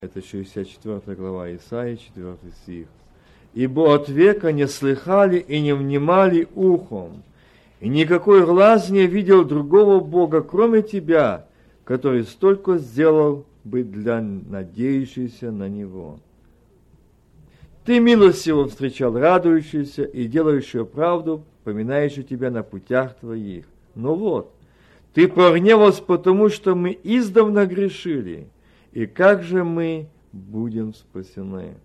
Это 64 глава Исаии, 4 стих. «Ибо от века не слыхали и не внимали ухом, и никакой глаз не видел другого Бога, кроме Тебя, который столько сделал бы для надеющихся на Него. Ты милостиво встречал радующуюся и делающую правду, поминающую Тебя на путях Твоих. Но вот, Ты прогневался, потому что мы издавна грешили – и как же мы будем спасены?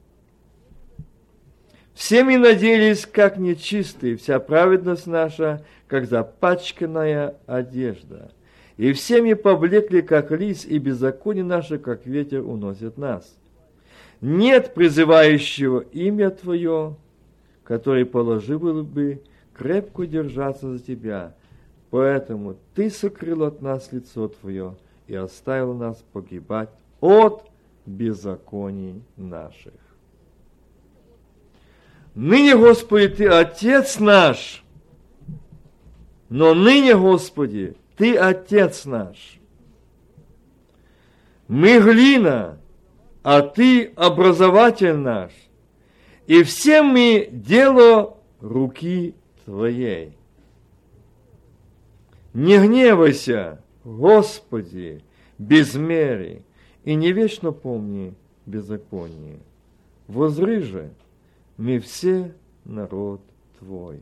Все мы надеялись, как нечистые, вся праведность наша, как запачканная одежда. И все мы поблекли, как лис, и беззаконие наше, как ветер, уносит нас. Нет призывающего имя Твое, который положил бы крепко держаться за Тебя. Поэтому Ты сокрыл от нас лицо Твое и оставил нас погибать от беззаконий наших. Ныне, Господи, Ты Отец наш, но ныне, Господи, Ты Отец наш. Мы глина, а Ты образователь наш, и все мы дело руки Твоей. Не гневайся, Господи, без меры, и не вечно помни беззаконие. Возри же, мы все народ Твой.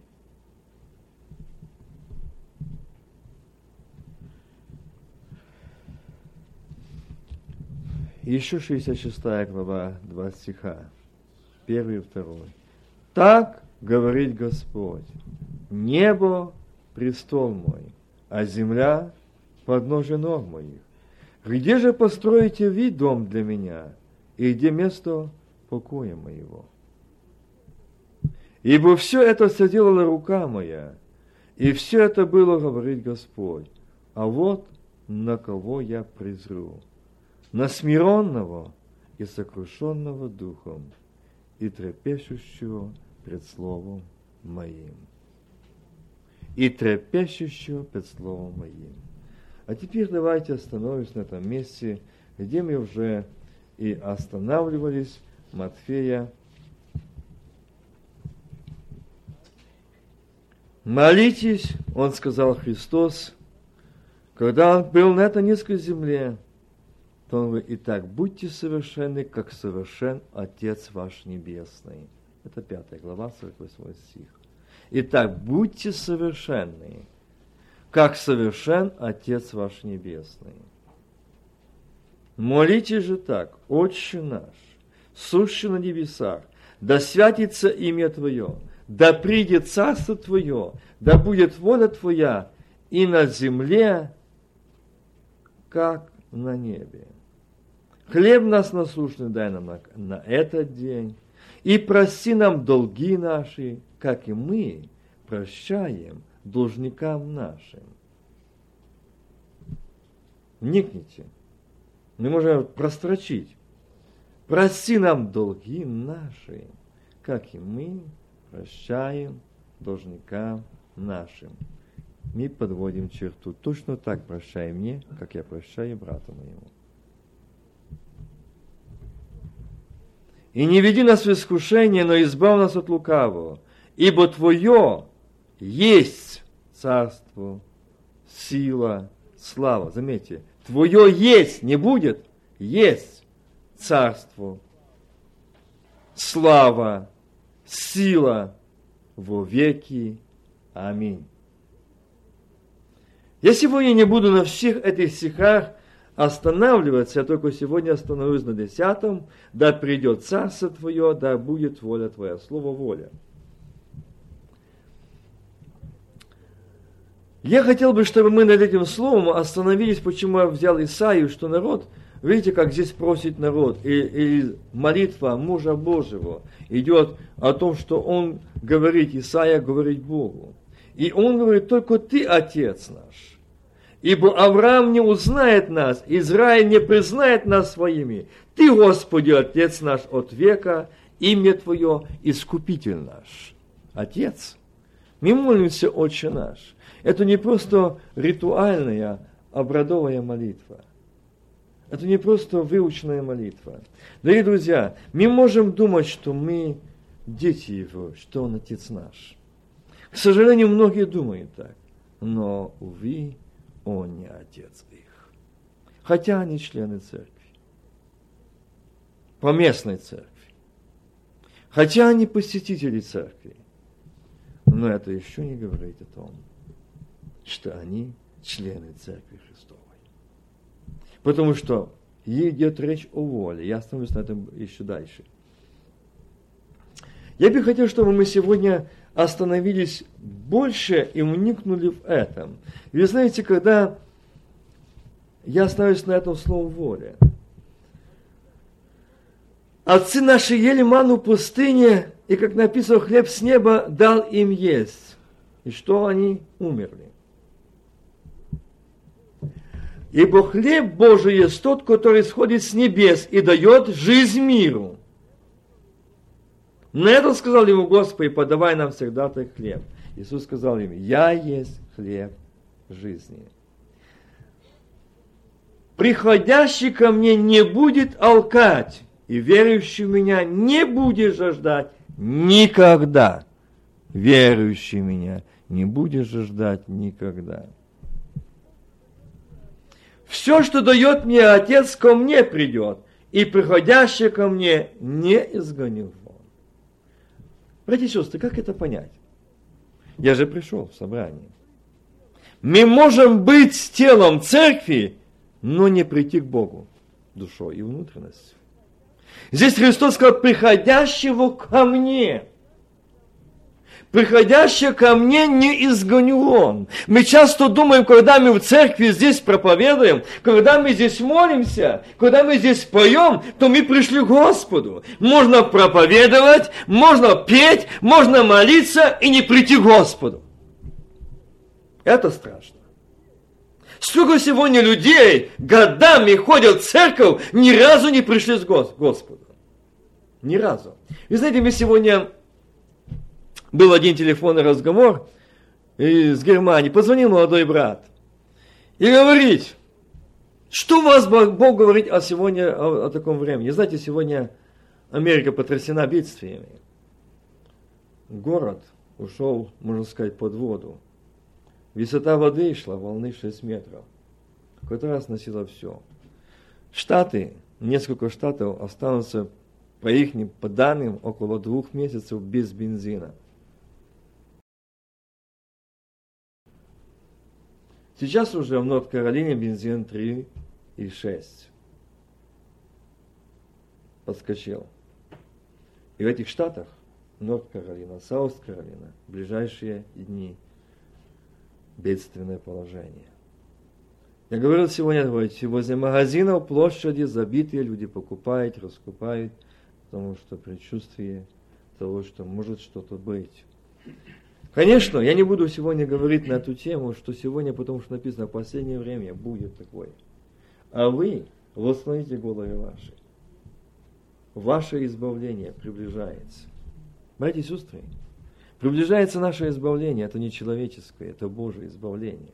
Еще 66 глава, 2 стиха, первый и второй. Так говорит Господь, небо – престол мой, а земля – подножие ног моих. Где же построите вы дом для меня, и где место покоя моего? Ибо все это соделала рука моя, и все это было, говорит Господь. А вот на кого я презру, на смиренного и сокрушенного духом, и трепещущего пред словом моим. И трепещущего пред словом моим. А теперь давайте остановимся на этом месте, где мы уже и останавливались, Матфея. Молитесь, он сказал Христос, когда он был на этой низкой земле, то он говорит, итак, будьте совершенны, как совершен Отец ваш Небесный. Это пятая глава, 48 стих. Итак, будьте совершенны, как совершен Отец ваш Небесный. Молите же так, Отче наш, сущий на небесах, да святится имя Твое, да придет царство Твое, да будет воля Твоя и на земле, как на небе. Хлеб нас насущный дай нам на, на этот день, и прости нам долги наши, как и мы прощаем должникам нашим. Вникните. Мы можем прострочить. Прости нам долги наши, как и мы прощаем должникам нашим. Мы подводим черту. Точно так прощай мне, как я прощаю брату моему. И не веди нас в искушение, но избав нас от лукавого. Ибо Твое есть царство, сила, слава. Заметьте, твое есть не будет, есть царство, слава, сила во веки. Аминь. Я сегодня не буду на всех этих стихах останавливаться, я только сегодня остановлюсь на десятом, да придет царство Твое, да будет воля Твоя, слово воля. Я хотел бы, чтобы мы над этим словом остановились, почему я взял Исаию, что народ, видите, как здесь просит народ, и, и молитва мужа Божьего идет о том, что он говорит, Исаия говорит Богу. И он говорит, только ты, Отец наш. Ибо Авраам не узнает нас, Израиль не признает нас своими. Ты, Господи, Отец наш от века, имя Твое, Искупитель наш. Отец. Мы молимся, Отче наш. Это не просто ритуальная, обрадовая молитва. Это не просто выученная молитва. Дорогие друзья, мы можем думать, что мы дети Его, что Он Отец наш. К сожалению, многие думают так. Но, увы, Он не Отец их. Хотя они члены церкви. Поместной церкви. Хотя они посетители церкви. Но это еще не говорит о том, что они члены церкви Христовой. Потому что идет речь о воле. Я остановлюсь на этом еще дальше. Я бы хотел, чтобы мы сегодня остановились больше и вникнули в этом. Вы знаете, когда я остановлюсь на этом слове воля. Отцы наши ели ману в пустыне, и, как написано, хлеб с неба дал им есть. И что они умерли. Ибо хлеб Божий есть тот, который сходит с небес и дает жизнь миру. На это сказал ему Господи, подавай нам всегда ты хлеб. Иисус сказал им, я есть хлеб жизни. Приходящий ко мне не будет алкать, и верующий в меня не будет жаждать никогда. Верующий меня не будет жаждать никогда. Все, что дает мне Отец, ко мне придет, и приходящий ко мне не изгоню вон. Братья и сестры, как это понять? Я же пришел в собрание. Мы можем быть телом церкви, но не прийти к Богу душой и внутренностью. Здесь Христос сказал, приходящего ко мне – приходящее ко мне не изгоню он. Мы часто думаем, когда мы в церкви здесь проповедуем, когда мы здесь молимся, когда мы здесь поем, то мы пришли к Господу. Можно проповедовать, можно петь, можно молиться и не прийти к Господу. Это страшно. Сколько сегодня людей годами ходят в церковь, ни разу не пришли с Господу. Ни разу. Вы знаете, мы сегодня был один телефонный разговор из Германии, позвонил молодой брат и говорит, что вас Бог говорит о сегодня, о, о таком времени. Знаете, сегодня Америка потрясена бедствиями. Город ушел, можно сказать, под воду. Высота воды шла, волны 6 метров. Какой-то раз носило все. Штаты, несколько штатов останутся, по их по данным, около двух месяцев без бензина. Сейчас уже в Норд-Каролине бензин 3 и 6. Подскочил. И в этих штатах, Норд-Каролина, Саус-Каролина, ближайшие дни бедственное положение. Я говорил сегодня, говорите, возле магазинов площади забитые, люди покупают, раскупают, потому что предчувствие того, что может что-то быть. Конечно, я не буду сегодня говорить на эту тему, что сегодня, потому что написано, в последнее время будет такое. А вы восстановите головы ваши. Ваше избавление приближается. Братья и сестры, приближается наше избавление, это не человеческое, это Божие избавление.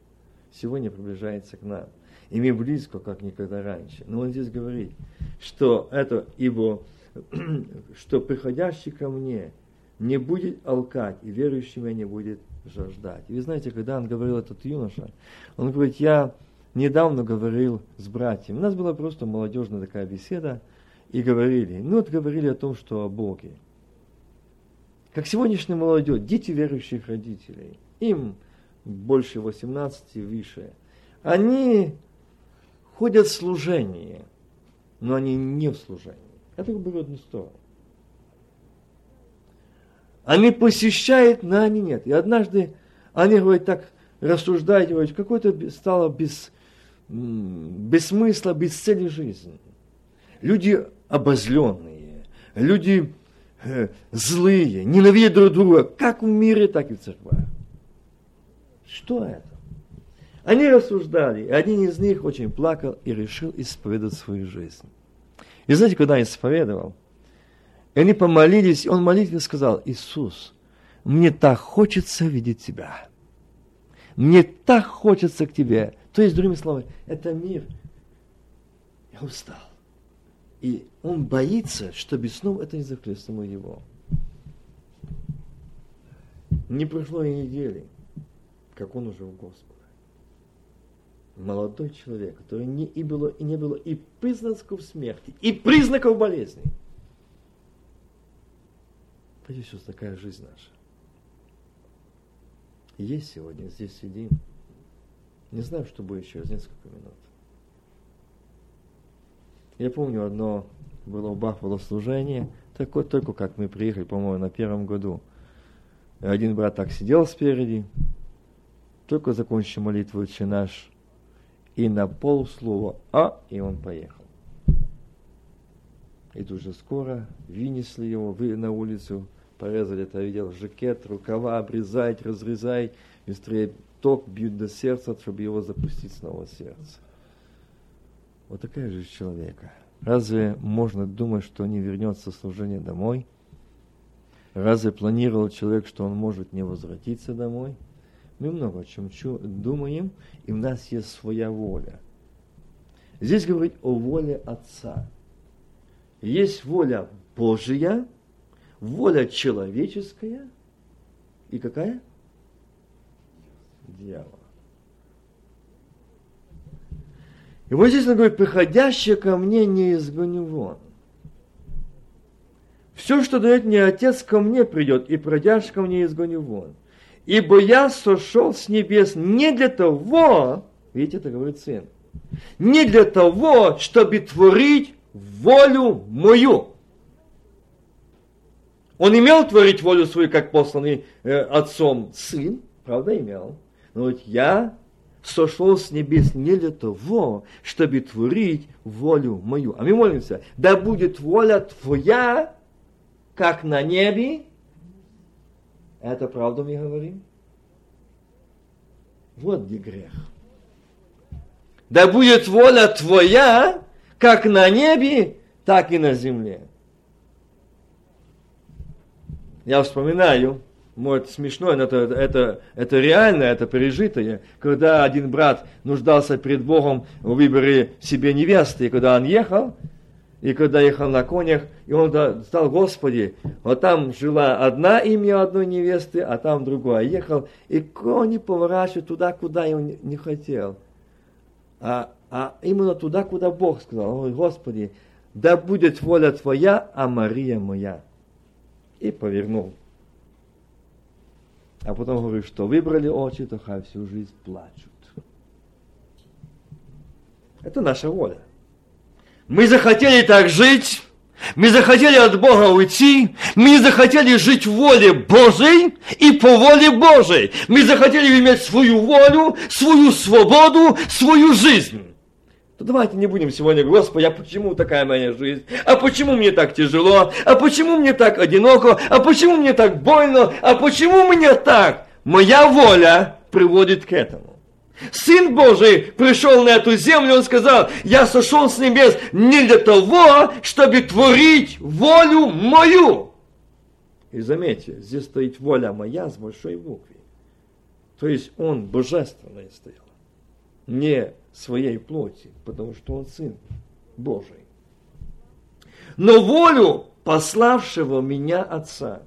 Сегодня приближается к нам. И мы близко, как никогда раньше. Но он здесь говорит, что это ибо, что приходящий ко мне – не будет алкать, и верующий меня не будет жаждать. И вы знаете, когда он говорил этот юноша, он говорит, я недавно говорил с братьями, у нас была просто молодежная такая беседа, и говорили, ну вот говорили о том, что о Боге. Как сегодняшняя молодежь, дети верующих родителей, им больше 18 и выше, они ходят в служение, но они не в служении. Это одну сторону. Они посещают, но они нет. И однажды они, говорят, так рассуждают, говорят, какой-то стало без, без смысла, без цели жизни. Люди обозленные, люди злые, ненавидят друг друга, как в мире, так и в церквах. Что это? Они рассуждали, и один из них очень плакал и решил исповедовать свою жизнь. И знаете, когда исповедовал, и они помолились, и он молитвенно сказал, Иисус, мне так хочется видеть Тебя. Мне так хочется к Тебе. То есть, другими словами, это мир. Я устал. И он боится, чтобы снова это не захлестнуло его. Не прошло и недели, как он уже у Господа. Молодой человек, который не и было, и не было и признаков смерти, и признаков болезни. Надеюсь, вот такая жизнь наша. Есть сегодня, здесь сидим. Не знаю, что будет через несколько минут. Я помню одно было у Бахвала служение, такое только как мы приехали, по-моему, на первом году. Один брат так сидел спереди, только закончил молитву «Отче наш», и на полслова «А», и он поехал. И тут же скоро вынесли его на улицу, порезали, это видел, жакет, рукава обрезать, разрезать, быстрее ток бьют до сердца, чтобы его запустить снова в сердце. Вот такая жизнь человека. Разве можно думать, что не вернется служение домой? Разве планировал человек, что он может не возвратиться домой? Мы много о чем думаем, и у нас есть своя воля. Здесь говорит о воле Отца. Есть воля Божья, воля человеческая и какая? Дьявола. И вот здесь он говорит, приходящее ко мне не изгоню вон. Все, что дает мне Отец, ко мне придет, и пройдящий ко мне изгоню вон. Ибо я сошел с небес не для того, видите, это говорит Сын, не для того, чтобы творить волю мою. Он имел творить волю свою, как посланный э, отцом сын, правда имел. Но вот я сошел с небес не для того, чтобы творить волю мою. А мы молимся, да будет воля твоя, как на небе. Это правда мы говорим? Вот где грех. Да будет воля твоя, как на небе, так и на земле. Я вспоминаю, может, смешно, но это, это, это реально, это пережитое. Когда один брат нуждался перед Богом в выборе себе невесты, и когда он ехал, и когда ехал на конях, и он стал, Господи, вот там жила одна имя одной невесты, а там другая. Ехал, и кони поворачивают туда, куда он не хотел. А, а именно туда, куда Бог сказал. Ой, Господи, да будет воля Твоя, а Мария моя. И повернул. А потом говорю, что выбрали очи, то хай всю жизнь плачут. Это наша воля. Мы захотели так жить, мы захотели от Бога уйти, мы захотели жить в воле Божией и по воле Божией. Мы захотели иметь свою волю, свою свободу, свою жизнь то давайте не будем сегодня, Господи, а почему такая моя жизнь? А почему мне так тяжело? А почему мне так одиноко? А почему мне так больно? А почему мне так? Моя воля приводит к этому. Сын Божий пришел на эту землю, он сказал, я сошел с небес не для того, чтобы творить волю мою. И заметьте, здесь стоит воля моя с большой буквы. То есть он божественный стоял. Не своей плоти, потому что он Сын Божий. Но волю пославшего меня Отца.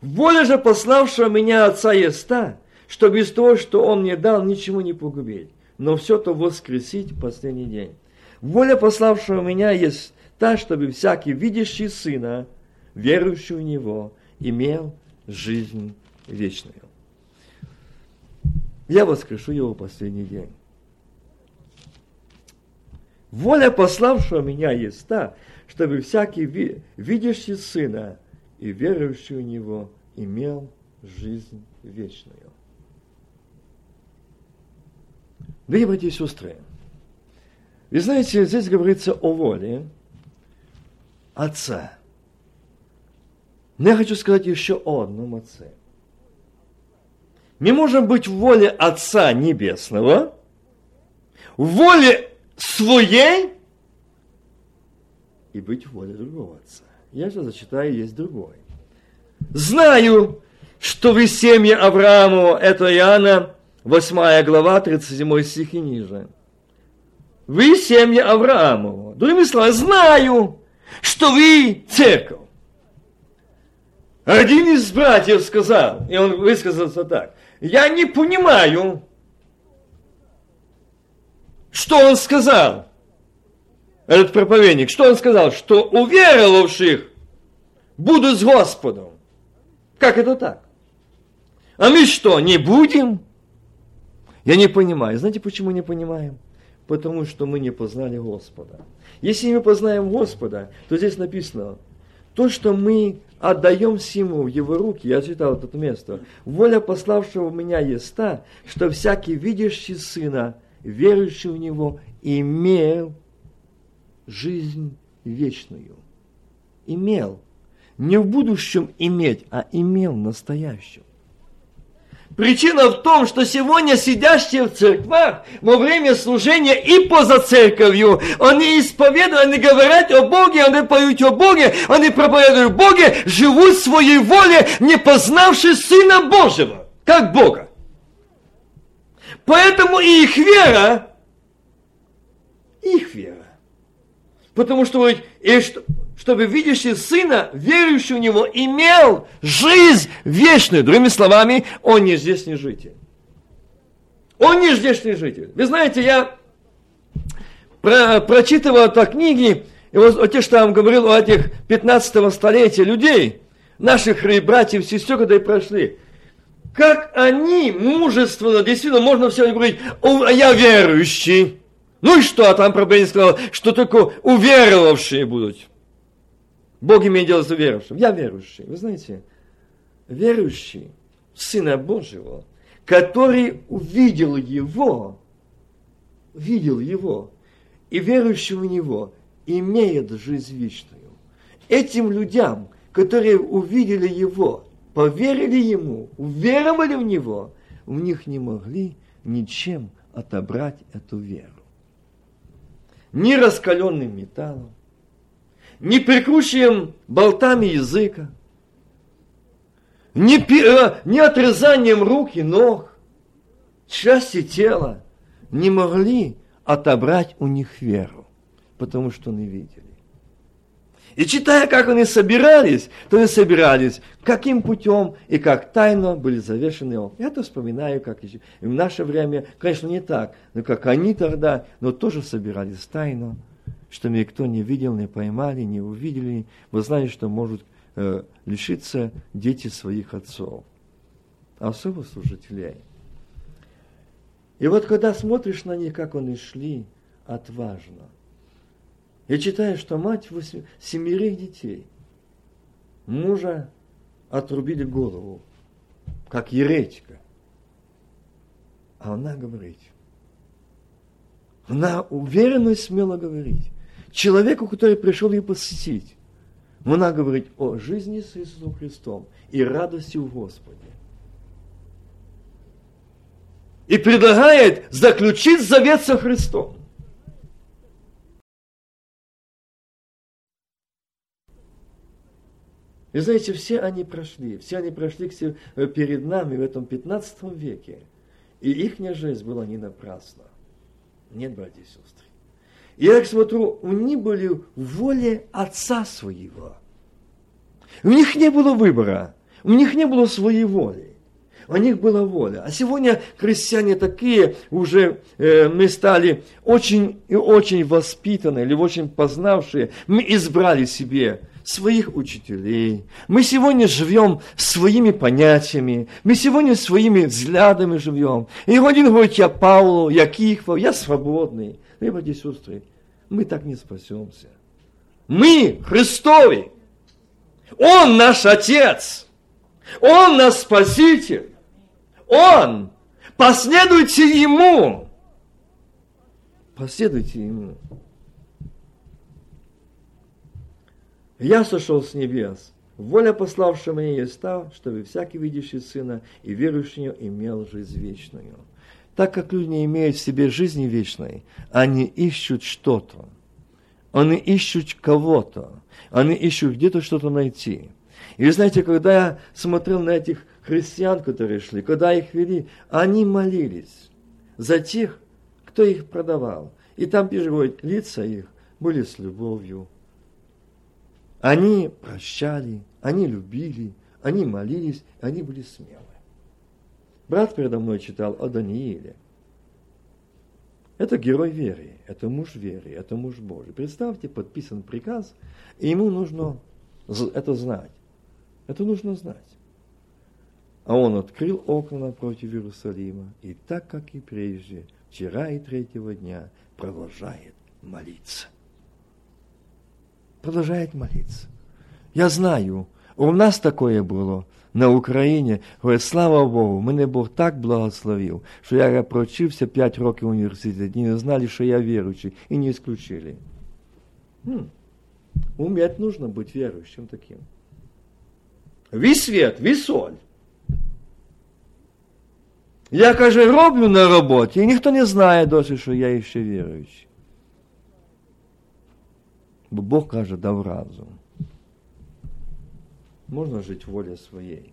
Воля же пославшего меня Отца есть та, что без того, что Он мне дал, ничего не погубить, но все то воскресить в последний день. Воля пославшего меня есть та, чтобы всякий видящий Сына, верующий в Него, имел жизнь вечную. Я воскрешу его в последний день. Воля пославшего меня есть та, чтобы всякий видящий Сына и верующий в Него имел жизнь вечную. Дорогие братья и сестры, вы знаете, здесь говорится о воле Отца. Но я хочу сказать еще о одном Отце. Мы можем быть в воле Отца Небесного, в воле своей и быть в воле другого отца. Я же зачитаю, есть другой. Знаю, что вы семья Аврааму, это Иоанна, 8 глава, 37 стих и ниже. вы семья Авраамова. Другими словами, знаю, что вы церковь. Один из братьев сказал, и он высказался так, я не понимаю, что он сказал, этот проповедник, что он сказал, что уверовавших будут с Господом. Как это так? А мы что, не будем? Я не понимаю. Знаете, почему не понимаем? Потому что мы не познали Господа. Если мы познаем Господа, то здесь написано, то, что мы отдаем Ему в Его руки, я читал это место, воля пославшего меня есть та, что всякий видящий Сына, верующий в Него, имел жизнь вечную. Имел. Не в будущем иметь, а имел настоящем. Причина в том, что сегодня сидящие в церквах во время служения и поза церковью, они исповедуют, они говорят о Боге, они поют о Боге, они проповедуют Боге, живут в своей воле, не познавши Сына Божьего, как Бога. Поэтому и их вера, их вера. Потому что, и что чтобы видящий Сына, верующий в Него, имел жизнь вечную. Другими словами, он не здешний житель. Он не здешний житель. Вы знаете, я про, прочитывал это книги, и вот, вот те, что я вам говорил о этих 15 столетия людей, наших братьев, сестер, когда и прошли, как они мужественно, действительно, можно все говорить, я верующий. Ну и что, а там проповедник сказал, что только уверовавшие будут. Бог имеет дело с верующим. Я верующий. Вы знаете, верующий Сына Божьего, который увидел Его, видел Его, и верующий в Него имеет жизнь вечную. Этим людям, которые увидели Его, поверили Ему, уверовали в Него, у них не могли ничем отобрать эту веру. Ни раскаленным металлом, не прикручиваем болтами языка, не, э, не отрезанием рук и ног, части тела не могли отобрать у них веру, потому что не видели. И читая, как они собирались, то они собирались, каким путем и как тайно были завершены. Я это вспоминаю, как еще. И в наше время, конечно, не так, но как они тогда, но тоже собирались тайно что никто не видел, не поймали, не увидели. Вы знаете, что может э, лишиться дети своих отцов, особо служителей. И вот когда смотришь на них, как они шли, отважно. Я читаю, что мать восьми, семерых детей, мужа отрубили голову, как еретика. А она говорит, она уверенно и смело говорит, человеку, который пришел ее посетить. Она говорит о жизни с Иисусом Христом и радости в Господе. И предлагает заключить завет со Христом. И знаете, все они прошли, все они прошли перед нами в этом 15 веке. И их жизнь была не напрасна. Нет, братья и сестры. Я так смотрю, они были в воле Отца Своего. У них не было выбора, у них не было своей воли. У них была воля. А сегодня крестьяне такие уже, э, мы стали очень и очень воспитанные, или очень познавшие. Мы избрали себе своих учителей. Мы сегодня живем своими понятиями. Мы сегодня своими взглядами живем. И один говорит, я Павлу, я Кихва, я свободный. И, братья и сестры, мы так не спасемся. Мы Христовы. Он наш Отец. Он наш Спаситель. Он. Последуйте Ему. Последуйте Ему. Я сошел с небес. Воля пославшего меня есть та, чтобы всякий видящий Сына и верующий имел жизнь вечную. Так как люди не имеют в себе жизни вечной, они ищут что-то. Они ищут кого-то. Они ищут где-то что-то найти. И вы знаете, когда я смотрел на этих христиан, которые шли, когда их вели, они молились за тех, кто их продавал. И там пишет, лица их были с любовью. Они прощали, они любили, они молились, они были смелы. Брат передо мной читал о Данииле. Это герой веры, это муж веры, это муж Божий. Представьте, подписан приказ, и ему нужно это знать. Это нужно знать. А он открыл окна напротив Иерусалима, и так, как и прежде, вчера и третьего дня, продолжает молиться Продолжает молиться. Я знаю, у нас такое было на Україні. Говорить, слава Богу, мене Бог так благословив, що я провчився 5 років в університеті, і не знали, що я віруючий, і не исключили. Хм. Уметь нужно быть верующим таким. Весь свет, весь соль. Я, каже, роблю на роботі, і ніхто не знає досі, що я ще віруючий. Бо Бог каже, дав разум. Можно жить воле своей,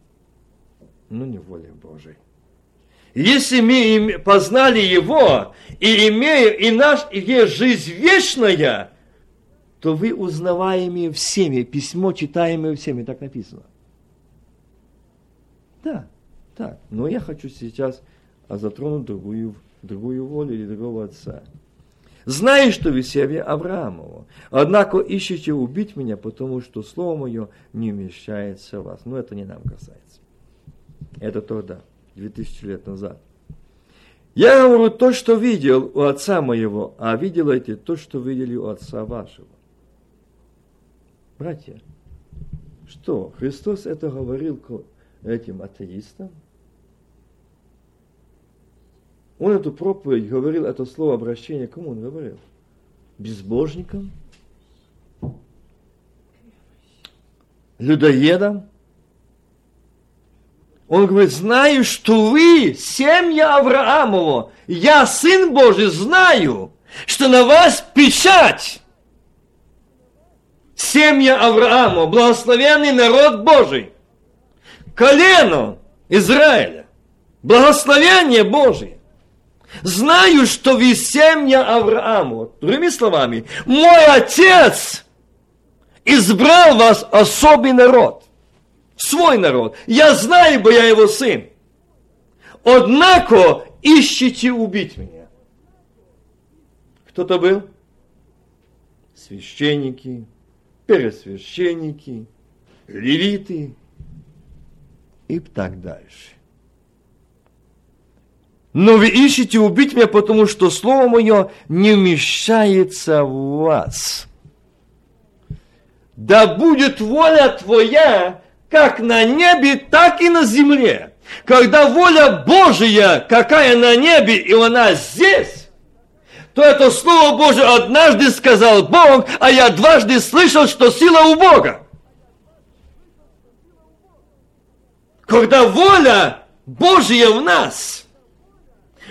но не воле Божией. Если мы познали Его и имеем и наш и есть жизнь вечная, то вы узнаваемые всеми, письмо читаемое всеми, так написано. Да, так. Но я хочу сейчас затронуть другую, другую волю или другого отца. Знаю, что веселье Авраамово, однако ищете убить меня, потому что слово мое не вмещается в вас. Но это не нам касается. Это тогда, 2000 лет назад. Я говорю то, что видел у отца моего, а виделайте то, что видели у отца вашего. Братья, что, Христос это говорил этим атеистам? Он эту проповедь говорил, это слово обращение, кому он говорил? Безбожникам? Людоедам? Он говорит, знаю, что вы, семья Авраамова, я, сын Божий, знаю, что на вас печать. Семья Авраама, благословенный народ Божий, колено Израиля, благословение Божие. Знаю, что вы семья Аврааму. Другими словами, мой отец избрал вас особый народ. Свой народ. Я знаю, бо я его сын. Однако ищите убить меня. Кто-то был? Священники, пересвященники, левиты и так дальше. Но вы ищете убить меня, потому что слово мое не вмещается в вас. Да будет воля твоя, как на небе, так и на земле. Когда воля Божия, какая на небе, и она здесь, то это Слово Божие однажды сказал Бог, а я дважды слышал, что сила у Бога. Когда воля Божья в нас –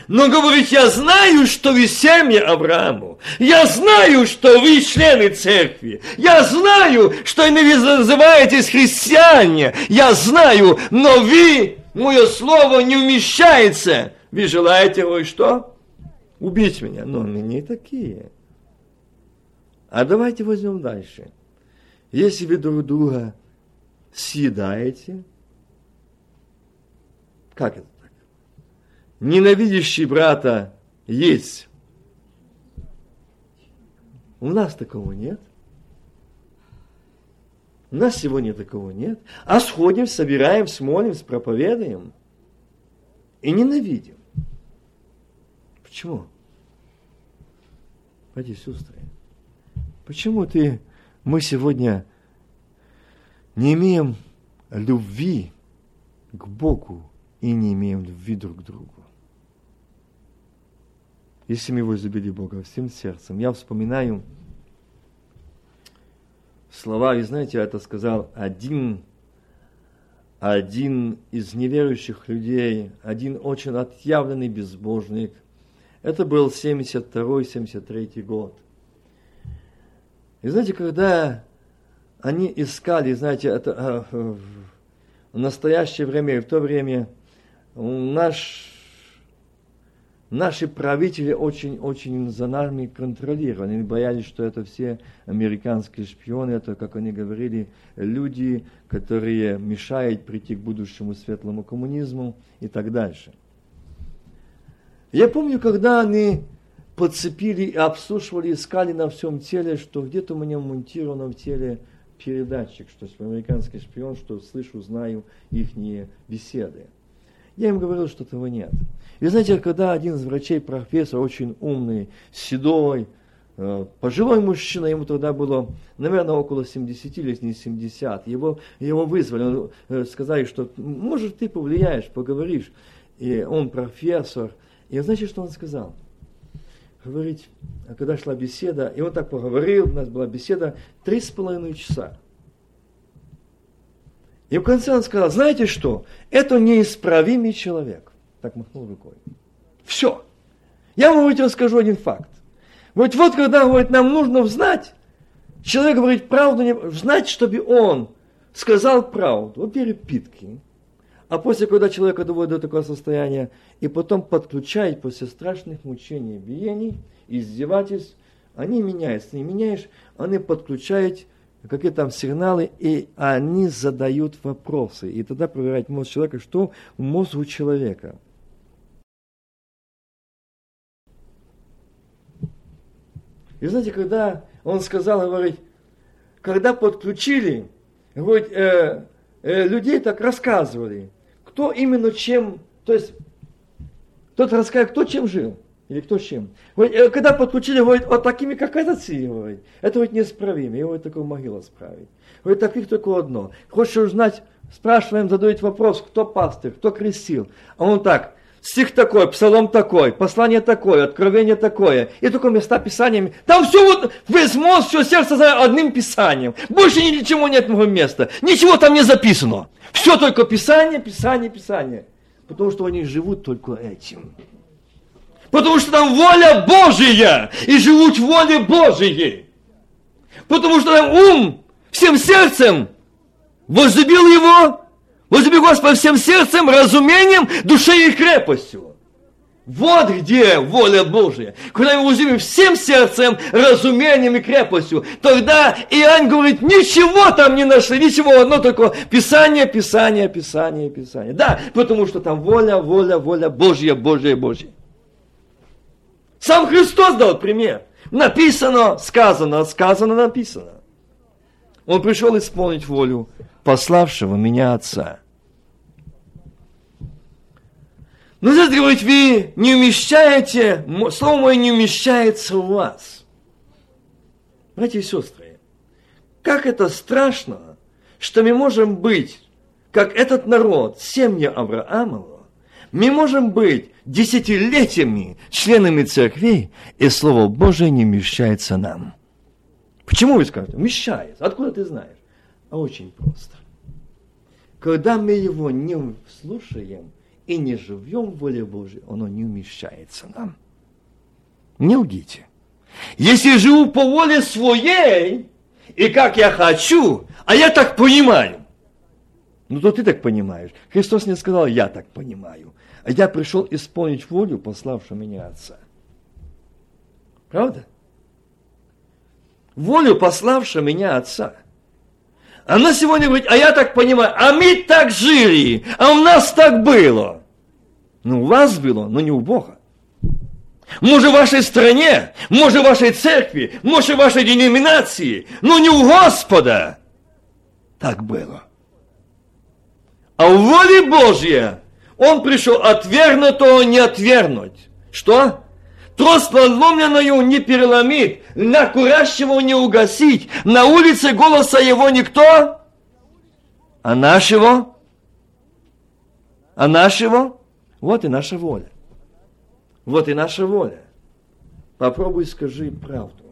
но говорит, я знаю, что вы семья Аврааму. Я знаю, что вы члены церкви. Я знаю, что вы называетесь христиане. Я знаю, но вы, мое слово не вмещается. Вы желаете вы что? Убить меня. Но мы не такие. А давайте возьмем дальше. Если вы друг друга съедаете, как это? Ненавидящий брата есть. У нас такого нет. У нас сегодня такого нет. А сходим, собираем, смолимся, проповедаем и ненавидим. Почему? Пойди, сестры, почему ты, мы сегодня не имеем любви к Богу и не имеем любви друг к другу? Если мы возлюбили Бога всем сердцем. Я вспоминаю слова, и знаете, это сказал один, один из неверующих людей, один очень отъявленный безбожник. Это был 72-73 год. И знаете, когда они искали, знаете, это а, в настоящее время и в то время наш наши правители очень-очень за нами контролировали. Они боялись, что это все американские шпионы, это, как они говорили, люди, которые мешают прийти к будущему светлому коммунизму и так дальше. Я помню, когда они подцепили и обслушивали, искали на всем теле, что где-то у меня монтировано в теле передатчик, что американский шпион, что слышу, знаю их беседы. Я им говорил, что этого нет. И знаете, когда один из врачей, профессор, очень умный, седой, э, пожилой мужчина, ему тогда было, наверное, около 70 или не 70, его, его вызвали, э, сказали, что может ты повлияешь, поговоришь. И он профессор. И знаете, что он сказал? Говорить, а когда шла беседа, и он так поговорил, у нас была беседа три с половиной часа. И в конце он сказал, знаете что, это неисправимый человек. Так махнул рукой. Все. Я вам говорит, расскажу один факт. Вот, вот когда говорит, нам нужно знать, человек говорит правду, не, знать, чтобы он сказал правду. Вот перепитки. А после, когда человека доводит до такого состояния, и потом подключает после страшных мучений, биений, издевательств, они меняются. Не меняешь, они подключают какие там сигналы, и они задают вопросы. И тогда проверять мозг человека, что в мозгу человека. И знаете, когда он сказал, говорит, когда подключили, говорит, э, э, людей так рассказывали, кто именно чем, то есть, тот рассказывает, кто чем жил. Или кто с чем? Э, когда подключили, говорит, вот такими, как этот говорит, это вот неисправимо, его вот такую могилу справить. Говорит, таких только одно. Хочешь узнать, спрашиваем, задают вопрос, кто пастырь, кто крестил. А он так, стих такой, псалом такой, послание такое, откровение такое. И только места писаниями. Там все вот, весь мозг, все сердце за одним писанием. Больше ничего нет моего места. Ничего там не записано. Все только писание, писание, писание. Потому что они живут только этим. Потому что там воля Божия, и живут в воле Божией. Потому что там ум всем сердцем возлюбил его, возлюбил Господа всем сердцем, разумением, душой и крепостью. Вот где воля Божия. Когда мы возлюбим всем сердцем, разумением и крепостью, тогда Иоанн говорит, ничего там не нашли, ничего, одно только Писание, Писание, Писание, Писание. Да, потому что там воля, воля, воля Божья, Божья, Божья. Сам Христос дал пример. Написано, сказано, сказано, написано. Он пришел исполнить волю пославшего меня Отца. Но здесь говорит, вы не умещаете, слово мое не умещается в вас. Братья и сестры, как это страшно, что мы можем быть, как этот народ, семья Авраамова, мы можем быть десятилетиями членами церкви, и Слово Божие не вмещается нам. Почему вы скажете? Вмещается. Откуда ты знаешь? А очень просто. Когда мы его не слушаем и не живем в воле Божьей, оно не вмещается нам. Не лгите. Если живу по воле своей, и как я хочу, а я так понимаю, ну то ты так понимаешь. Христос не сказал, я так понимаю. Я пришел исполнить волю пославшего меня Отца. Правда? Волю пославшего меня Отца. Она сегодня говорит, а я так понимаю, а мы так жили, а у нас так было. Ну, у вас было, но не у Бога. Может, в вашей стране, может, в вашей церкви, может, в вашей деноминации, но не у Господа. Так было. А у воли Божья он пришел отвергнутого не отвергнуть. Что? Трос надломленную не переломит, на курящего не угасить, на улице голоса его никто, а нашего, а нашего, вот и наша воля. Вот и наша воля. Попробуй скажи правду.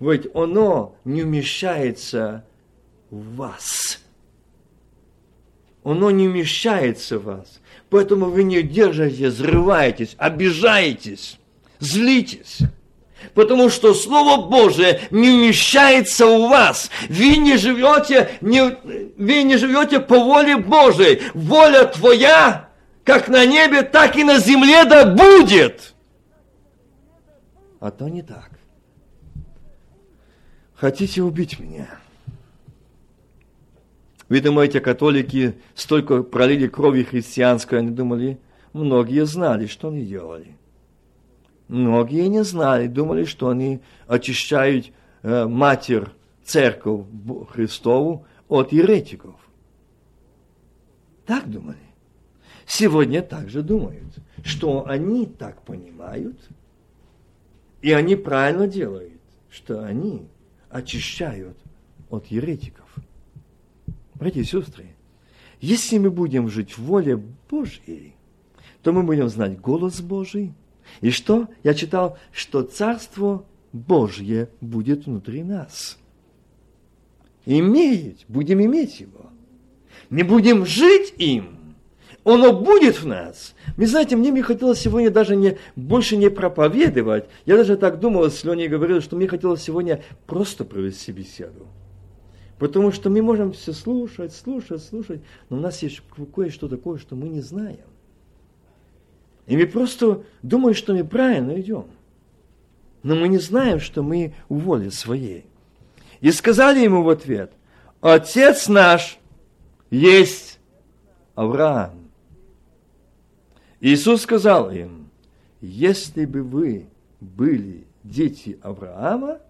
Ведь оно не умещается в вас. Оно не умещается в вас. Поэтому вы не держите, взрываетесь, обижаетесь, злитесь. Потому что Слово Божие не умещается у вас. Вы не живете, не, вы не живете по воле Божией. Воля твоя, как на небе, так и на земле да будет. а то не так. Хотите убить меня? Вы думаете, католики столько пролили крови христианской, они думали, многие знали, что они делали. Многие не знали, думали, что они очищают э, Матерь, Церковь Христову от еретиков. Так думали. Сегодня также думают, что они так понимают, и они правильно делают, что они очищают от еретиков. Братья и сестры, если мы будем жить в воле Божьей, то мы будем знать голос Божий. И что? Я читал, что Царство Божье будет внутри нас. Иметь, будем иметь его. Мы будем жить им. Оно будет в нас. Вы знаете, мне бы хотелось сегодня даже не, больше не проповедовать. Я даже так думал, с Леней говорил, что мне хотелось сегодня просто провести беседу. Потому что мы можем все слушать, слушать, слушать, но у нас есть кое-что такое, что мы не знаем. И мы просто думаем, что мы правильно идем. Но мы не знаем, что мы у воли своей. И сказали ему в ответ, Отец наш есть Авраам. Иисус сказал им, если бы вы были дети Авраама,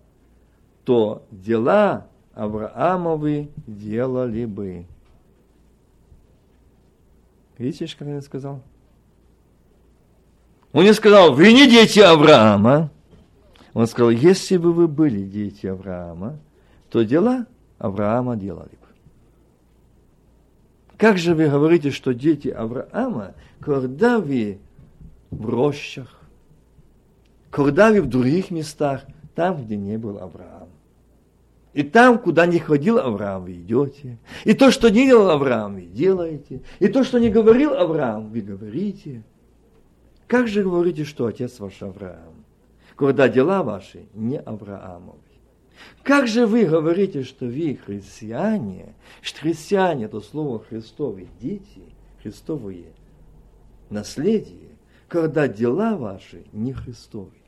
то дела Авраамовы делали бы. Видите, как он сказал? Он не сказал, вы не дети Авраама. Он сказал, если бы вы были дети Авраама, то дела Авраама делали бы. Как же вы говорите, что дети Авраама, когда вы в рощах, когда вы в других местах, там, где не был Авраам. И там, куда не ходил Авраам, вы идете. И то, что не делал Авраам, вы делаете. И то, что не говорил Авраам, вы говорите. Как же говорите, что отец ваш Авраам, когда дела ваши не Авраамовы? Как же вы говорите, что вы христиане, что христиане – это слово Христовы дети, Христовые наследие, когда дела ваши не Христовы?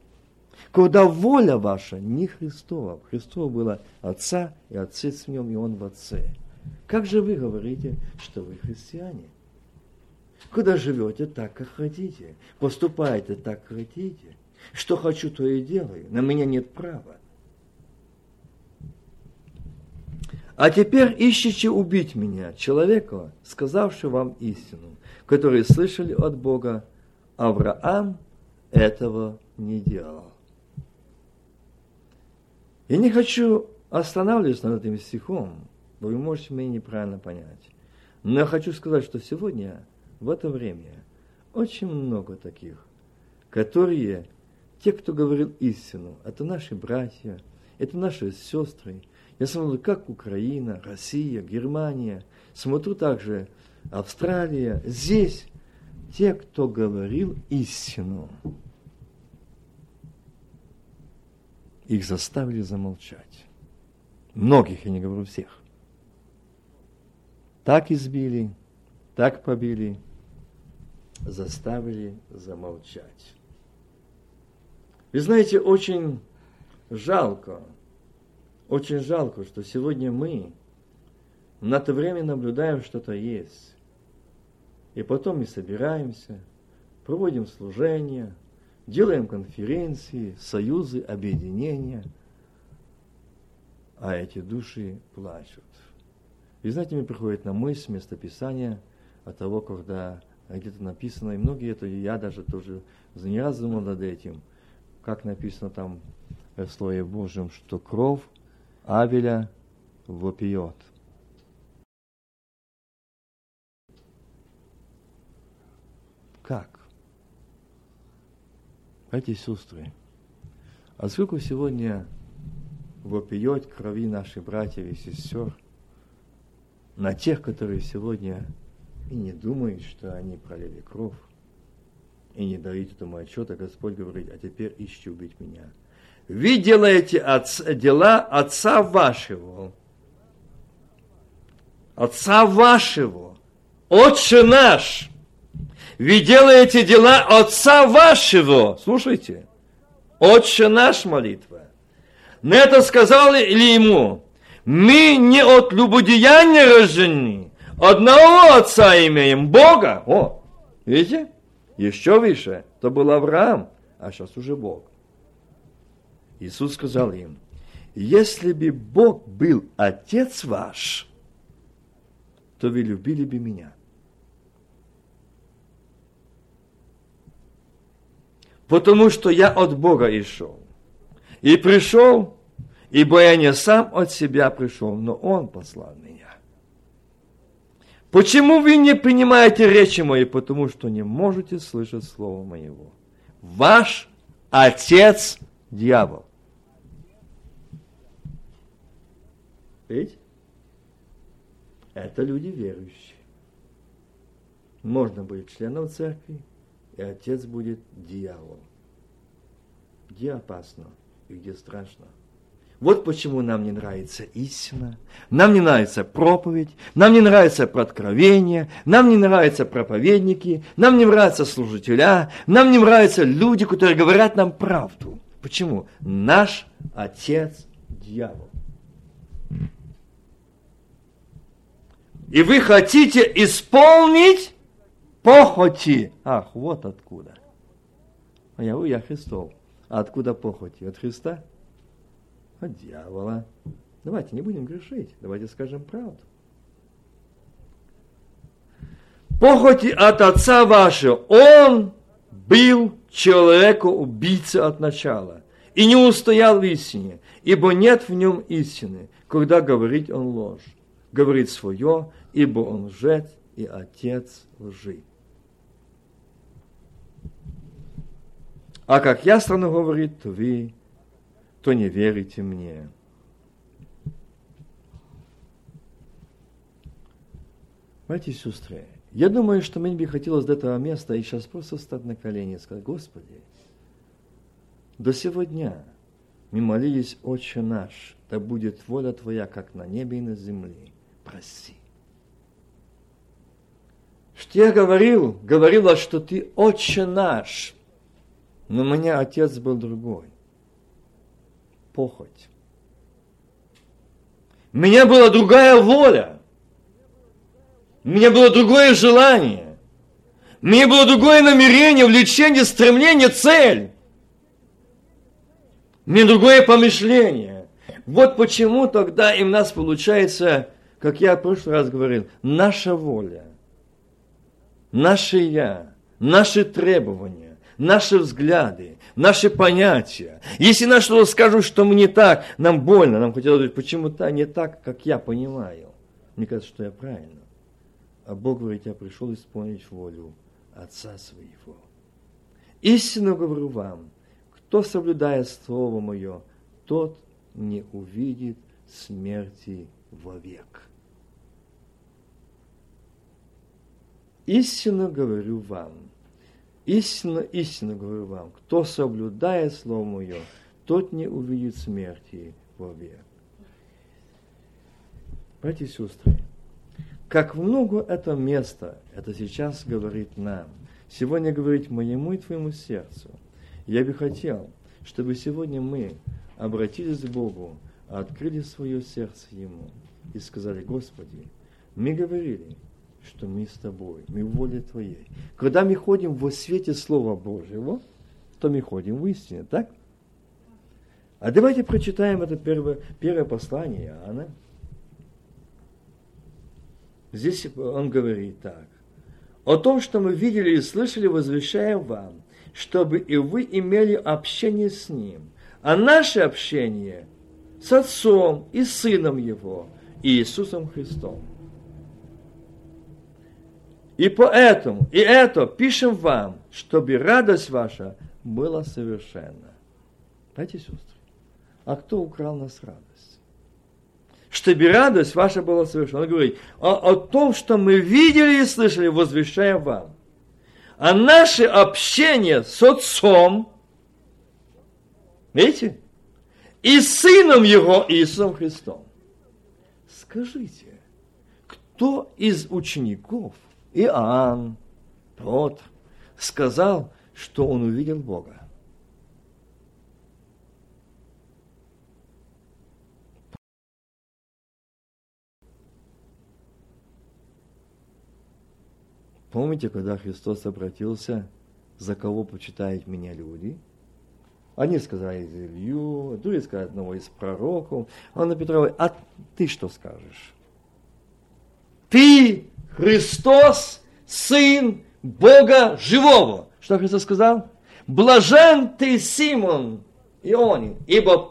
Когда воля ваша не Христова. Христова была Отца, и Отец в нем, и Он в Отце. Как же вы говорите, что вы христиане? Когда живете так, как хотите, поступаете так, как хотите, что хочу, то и делаю, на меня нет права. А теперь ищите убить меня, человека, сказавшего вам истину, который слышали от Бога, Авраам этого не делал. Я не хочу останавливаться над этим стихом, вы можете меня неправильно понять. Но я хочу сказать, что сегодня в это время очень много таких, которые, те, кто говорил истину, это наши братья, это наши сестры. Я смотрю, как Украина, Россия, Германия, смотрю также Австралия. Здесь те, кто говорил истину, их заставили замолчать. Многих, я не говорю всех. Так избили, так побили, заставили замолчать. Вы знаете, очень жалко, очень жалко, что сегодня мы на то время наблюдаем, что-то есть. И потом мы собираемся, проводим служения, делаем конференции, союзы, объединения, а эти души плачут. И знаете, мне приходит на мысль местописания от того, когда где-то написано, и многие это, я даже тоже не раз думал над этим, как написано там в Слове Божьем, что кровь Авеля вопиет. Как? Братья и сестры, а сколько сегодня вопиет крови наших братьев и сестер на тех, которые сегодня и не думают, что они пролили кровь, и не дают этому отчета, Господь говорит, а теперь ищите убить меня. Вы делаете отц, дела отца вашего, отца вашего, отче наш – вы делаете дела отца вашего. Слушайте. Отче наш молитва. На это сказали ли ему, мы не от любодеяния рождены, одного отца имеем, Бога. О, видите? Еще выше, то был Авраам, а сейчас уже Бог. Иисус сказал им, если бы Бог был Отец ваш, то вы любили бы меня. Потому что я от Бога и шел. И пришел, ибо я не сам от себя пришел, но Он послал меня. Почему вы не принимаете речи мои? Потому что не можете слышать слова моего. Ваш отец дьявол. Видите? Это люди верующие. Можно быть членом церкви, и отец будет дьявол. Где опасно и где страшно. Вот почему нам не нравится истина, нам не нравится проповедь, нам не нравится проткровение, нам не нравятся проповедники, нам не нравятся служителя, нам не нравятся люди, которые говорят нам правду. Почему? Наш отец дьявол. И вы хотите исполнить похоти. Ах, вот откуда. А я, я Христов. А откуда похоти? От Христа? От дьявола. Давайте не будем грешить. Давайте скажем правду. Похоти от отца вашего. Он был человеку убийца от начала и не устоял в истине, ибо нет в нем истины, когда говорит он ложь. Говорит свое, ибо он лжец и отец лжи. А как ясно говорит, то вы, то не верите мне. Братья и сестры, я думаю, что мне бы хотелось до этого места и сейчас просто встать на колени и сказать, Господи, до сегодня мы молились, Отче наш, да будет воля Твоя, как на небе и на земле. Прости. Что я говорил, говорила, что Ты Отче наш, но у меня отец был другой. Похоть. У меня была другая воля. У меня было другое желание. У меня было другое намерение, влечение, стремление, цель. У меня другое помышление. Вот почему тогда и у нас получается, как я в прошлый раз говорил, наша воля, наше я, наши требования наши взгляды, наши понятия. Если нам что-то скажут, что мы не так, нам больно, нам хотелось говорить, почему-то не так, как я понимаю. Мне кажется, что я правильно. А Бог говорит, я пришел исполнить волю Отца своего. Истинно говорю вам, кто соблюдает Слово Мое, тот не увидит смерти вовек. Истинно говорю вам – Истинно, истинно говорю вам, кто соблюдает Слово Мое, тот не увидит смерти вовек. Братья и сестры, как много это место, это сейчас говорит нам. Сегодня говорит моему и твоему сердцу. Я бы хотел, чтобы сегодня мы обратились к Богу, открыли свое сердце Ему и сказали, Господи, мы говорили, что мы с тобой, мы в воле твоей. Когда мы ходим во свете Слова Божьего, то мы ходим в истине, так? А давайте прочитаем это первое, первое послание Иоанна. Здесь он говорит так. О том, что мы видели и слышали, возвещаем вам, чтобы и вы имели общение с Ним. А наше общение с Отцом и Сыном Его, Иисусом Христом. И поэтому, и это пишем вам, чтобы радость ваша была совершенна. И сестры, а кто украл нас радость? Чтобы радость ваша была совершена. Он говорит, о, о том, что мы видели и слышали, возвещаем вам. А наше общение с Отцом, видите, и Сыном Его, Иисусом Христом. Скажите, кто из учеников Иоанн, тот, сказал, что он увидел Бога. Помните, когда Христос обратился, за кого почитают меня люди? Они сказали Илью, другие сказали одного из пророков. А на Петровой, а ты что скажешь? Ты Христос, Сын Бога Живого. Что Христос сказал? Блажен ты, Симон, Ионин, ибо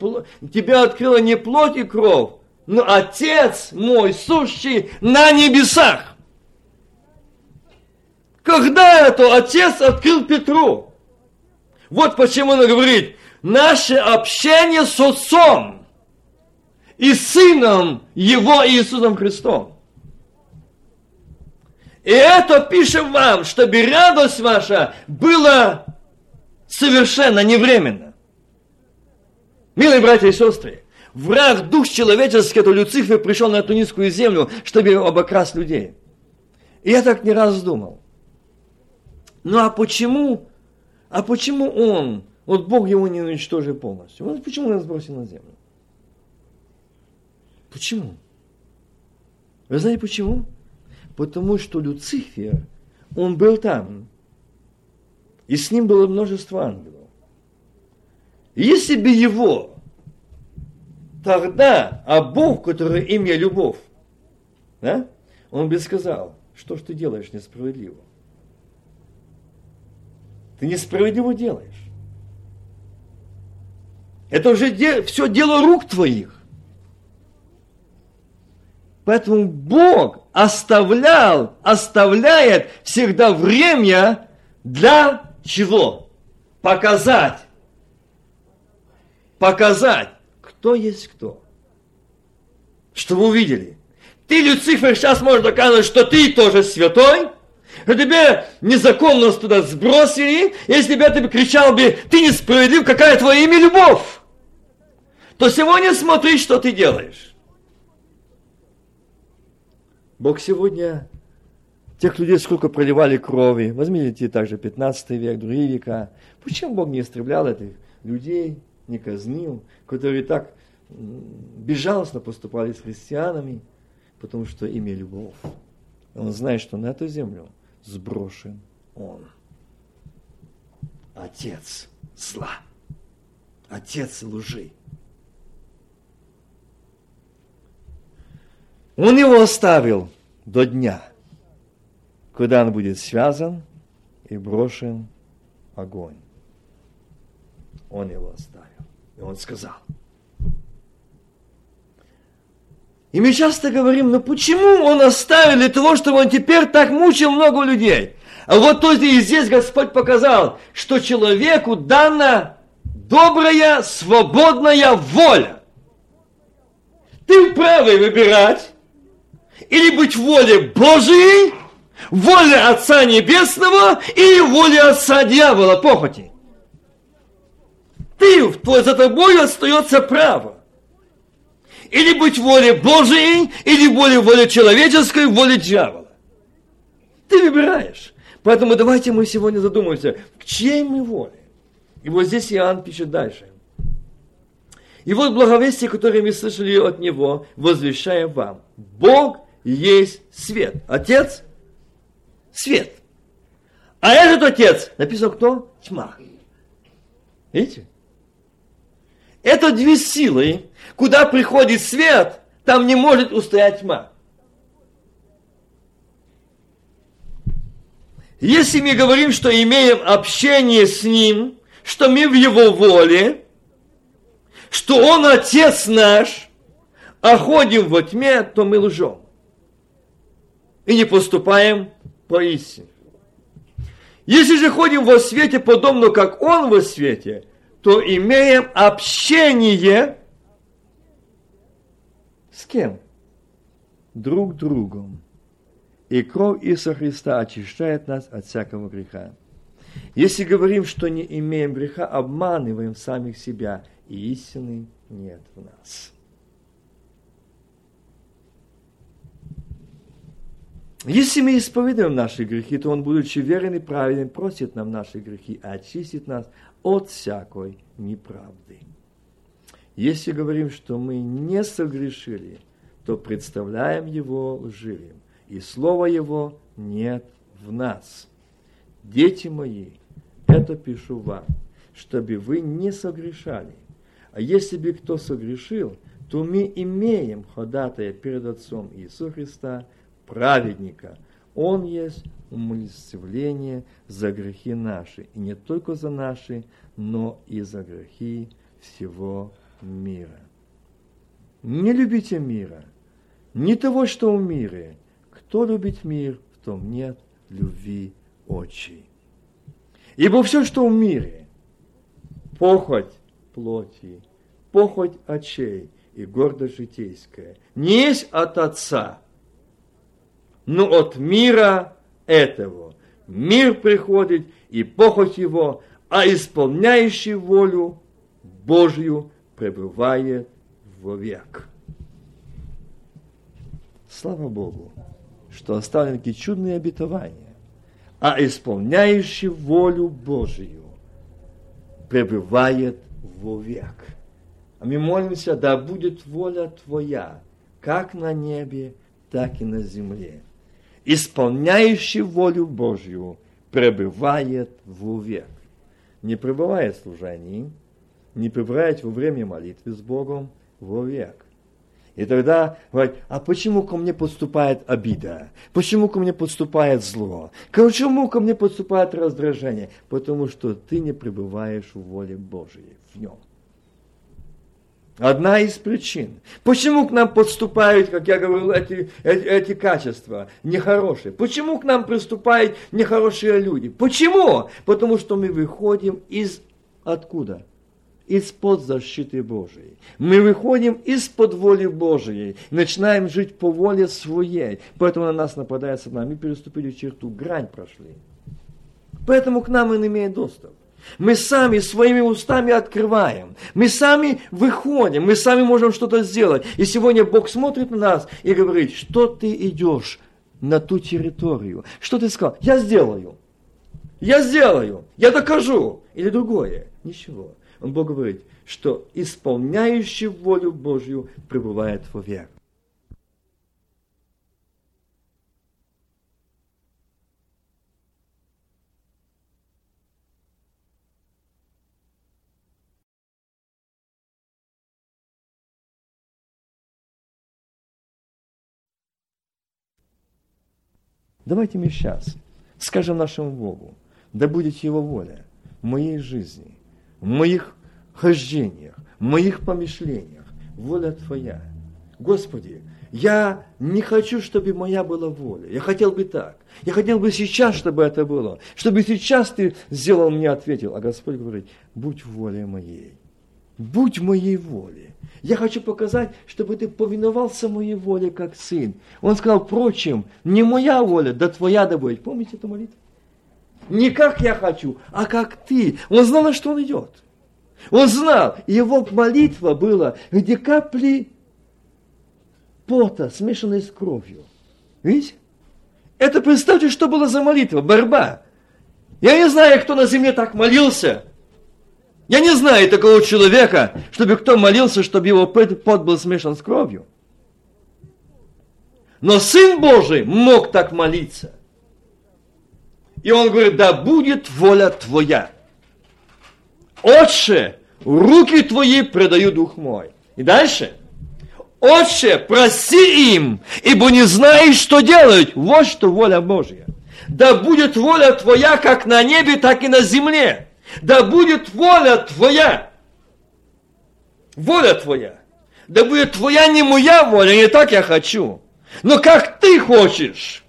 тебя открыла не плоть и кровь, но Отец мой, сущий на небесах. Когда это Отец открыл Петру? Вот почему он говорит, наше общение с Отцом и Сыном Его Иисусом Христом. И это пишем вам, чтобы радость ваша была совершенно невременно. Милые братья и сестры, враг дух человеческий, это Люцифер, пришел на эту низкую землю, чтобы обокрасть людей. И я так не раз думал. Ну а почему, а почему он, вот Бог его не уничтожил полностью? Вот почему он сбросил на землю? Почему? Вы знаете почему? Потому что Люцифер, он был там, и с ним было множество ангелов. Если бы его тогда, а Бог, который имя любовь, да, он бы сказал, что ж ты делаешь несправедливо? Ты несправедливо делаешь. Это уже де, все дело рук твоих. Поэтому Бог оставлял, оставляет всегда время для чего? Показать. Показать, кто есть кто. Чтобы увидели. Ты, Люцифер, сейчас можешь доказывать, что ты тоже святой, что тебе незаконно туда сбросили, если бы я тебе кричал бы, ты несправедлив, какая твое имя любовь, то сегодня смотри, что ты делаешь. Бог сегодня тех людей, сколько проливали крови. Возьмите также 15 век, другие века. Почему Бог не истреблял этих людей, не казнил, которые так безжалостно поступали с христианами, потому что имя любовь. Он знает, что на эту землю сброшен он. Отец зла. Отец лжи. Он его оставил до дня – когда он будет связан и брошен в огонь. Он его оставил. И он сказал. И мы часто говорим, ну почему он оставил для того, чтобы он теперь так мучил много людей? А вот тут и здесь Господь показал, что человеку дана добрая, свободная воля. Ты вправе выбирать или быть воле Божией, воля Отца Небесного и воля Отца Дьявола, похоти. Ты, за тобой остается право. Или быть воле Божией, или воле воле человеческой, воле дьявола. Ты выбираешь. Поэтому давайте мы сегодня задумаемся, к чьей мы воле. И вот здесь Иоанн пишет дальше. И вот благовестие, которое мы слышали от него, возвещаем вам. Бог есть свет. Отец свет. А этот отец, написано кто? Тьма. Видите? Это две силы. Куда приходит свет, там не может устоять тьма. Если мы говорим, что имеем общение с Ним, что мы в Его воле, что Он Отец наш, а ходим во тьме, то мы лжем. И не поступаем поистине. Если же ходим во свете, подобно как Он во свете, то имеем общение с кем? Друг другом. И кровь Иисуса Христа очищает нас от всякого греха. Если говорим, что не имеем греха, обманываем самих себя, и истины нет в нас. Если мы исповедуем наши грехи, то Он, будучи верен и праведен, просит нам наши грехи, а очистит нас от всякой неправды. Если говорим, что мы не согрешили, то представляем Его лживым, и Слова Его нет в нас. Дети мои, это пишу вам, чтобы вы не согрешали. А если бы кто согрешил, то мы имеем ходатая перед Отцом Иисуса Христа, праведника. Он есть умилостивление за грехи наши, и не только за наши, но и за грехи всего мира. Не любите мира, не того, что в мире. Кто любит мир, в том нет любви отчей. Ибо все, что в мире, похоть плоти, похоть очей и гордость житейская, не есть от Отца, но от мира этого. Мир приходит и похоть его, а исполняющий волю Божью пребывает вовек. Слава Богу, что оставлены такие чудные обетования, а исполняющий волю Божию пребывает вовек. А мы молимся, да будет воля Твоя, как на небе, так и на земле. Исполняющий волю Божью пребывает вовек. Не пребывает в служении, не пребывает во время молитвы с Богом вовек. И тогда говорит, а почему ко мне подступает обида? Почему ко мне подступает зло? Почему ко мне подступает раздражение? Потому что ты не пребываешь в воле Божией, в нем. Одна из причин. Почему к нам подступают, как я говорил, эти, эти, эти качества нехорошие? Почему к нам приступают нехорошие люди? Почему? Потому что мы выходим из откуда? из-под защиты Божией. Мы выходим из-под воли Божией, начинаем жить по воле своей. Поэтому на нас нападает сатана. Мы переступили черту, грань прошли. Поэтому к нам он имеет доступ. Мы сами своими устами открываем. Мы сами выходим. Мы сами можем что-то сделать. И сегодня Бог смотрит на нас и говорит, что ты идешь на ту территорию. Что ты сказал? Я сделаю. Я сделаю. Я докажу. Или другое. Ничего. Он Бог говорит, что исполняющий волю Божью пребывает вовек. Давайте мы сейчас скажем нашему Богу, да будет Его воля в моей жизни – в моих хождениях, в моих помышлениях. Воля Твоя. Господи, я не хочу, чтобы моя была воля. Я хотел бы так. Я хотел бы сейчас, чтобы это было. Чтобы сейчас Ты сделал мне, ответил. А Господь говорит, будь волей моей. Будь моей воле. Я хочу показать, чтобы ты повиновался моей воле, как сын. Он сказал, впрочем, не моя воля, да твоя да будет. Помните эту молитву? Не как я хочу, а как ты. Он знал, на что он идет. Он знал, его молитва была, где капли пота, смешанные с кровью. Видите? Это представьте, что было за молитва, борьба. Я не знаю, кто на земле так молился. Я не знаю такого человека, чтобы кто молился, чтобы его пот был смешан с кровью. Но Сын Божий мог так молиться – и он говорит, да будет воля твоя. Отче, руки твои предаю дух мой. И дальше. Отче, проси им, ибо не знаешь, что делают. Вот что воля Божья. Да будет воля твоя как на небе, так и на земле. Да будет воля твоя. Воля твоя. Да будет твоя не моя воля, не так я хочу. Но как ты хочешь.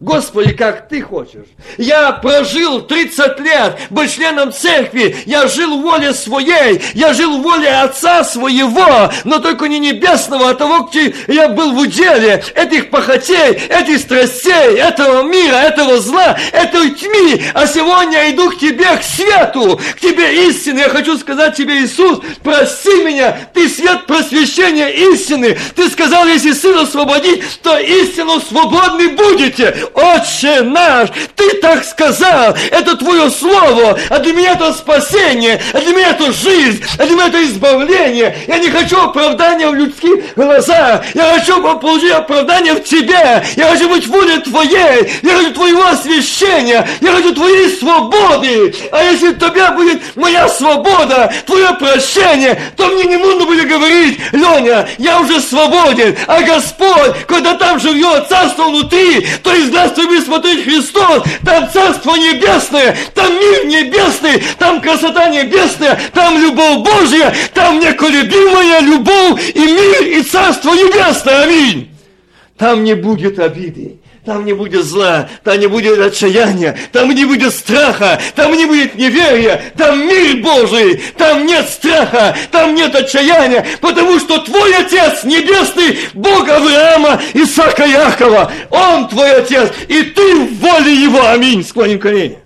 Господи, как ты хочешь. Я прожил 30 лет, был членом церкви, я жил в воле своей, я жил в воле Отца своего, но только не небесного, а того, где я был в уделе этих похотей, этих страстей, этого мира, этого зла, этой тьмы. А сегодня я иду к тебе, к свету, к тебе истины. Я хочу сказать тебе, Иисус, прости меня, ты свет просвещения истины. Ты сказал, если Сын освободить, то истину свободны будете. Отче наш, Ты так сказал, это Твое Слово, а для меня это спасение, а для меня это жизнь, а для меня это избавление. Я не хочу оправдания в людских глазах, я хочу получить оправдание в Тебе, я хочу быть волей Твоей, я хочу Твоего освящения, я хочу Твоей свободы. А если у Тебя будет моя свобода, Твое прощение, то мне не нужно будет говорить, Леня, я уже свободен, а Господь, когда там живет царство внутри, то из нас будет смотреть Христос, там царство небесное, там мир небесный, там красота небесная, там любовь Божья, там неколебимая любовь и мир и царство небесное. Аминь. Там не будет обиды. Там не будет зла, там не будет отчаяния, там не будет страха, там не будет неверия, там мир Божий, там нет страха, там нет отчаяния, потому что твой Отец Небесный, Бог Авраама, Исаака Якова, Он твой Отец, и ты в воле Его. Аминь. Склоним колени.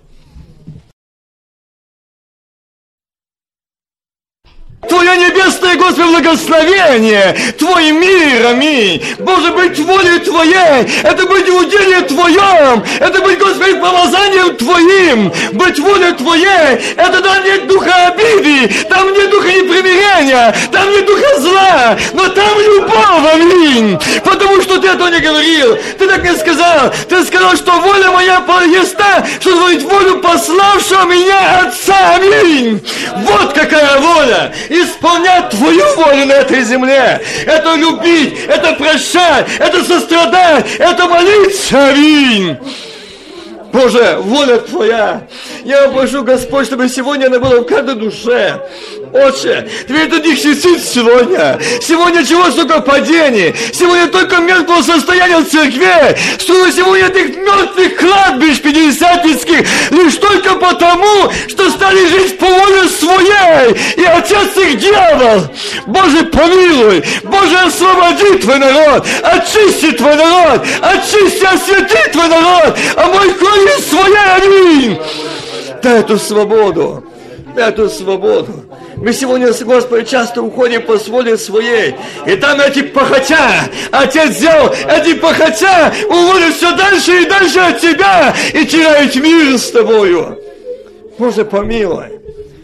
Твое небесное, Господи, благословение, Твой мир, аминь. Боже, быть волей Твоей, это быть уделие Твоем, это быть, Господи, помазанием Твоим, быть волей Твоей, это там нет духа обиды, там нет духа непримирения, там нет духа зла, но там любовь, аминь. Потому что Ты этого не говорил, Ты так не сказал, Ты сказал, что воля моя та, что творить волю пославшего меня Отца, аминь. Вот какая воля исполнять Твою волю на этой земле. Это любить, это прощать, это сострадать, это молиться. Аминь. Боже, воля Твоя. Я прошу, Господь, чтобы сегодня она была в каждой душе. Отче, Тебе это не чистит сегодня. Сегодня чего столько падений. Сегодня только мертвого состояния в церкви. Что сегодня этих мертвых кладбищ пятидесятницких лишь только потому, что стали жить по воле своей. И отец их дьявол. Боже, помилуй. Боже, освободи Твой народ. Очисти Твой народ. Очисти, освети Твой народ. А мой кровь своя. Аминь. Дай эту свободу. Дай эту свободу. Мы сегодня с Господом часто уходим по воле своей. И там эти похотя, Отец взял эти похотя, уводят все дальше и дальше от тебя и теряют мир с тобою. Боже, помилуй.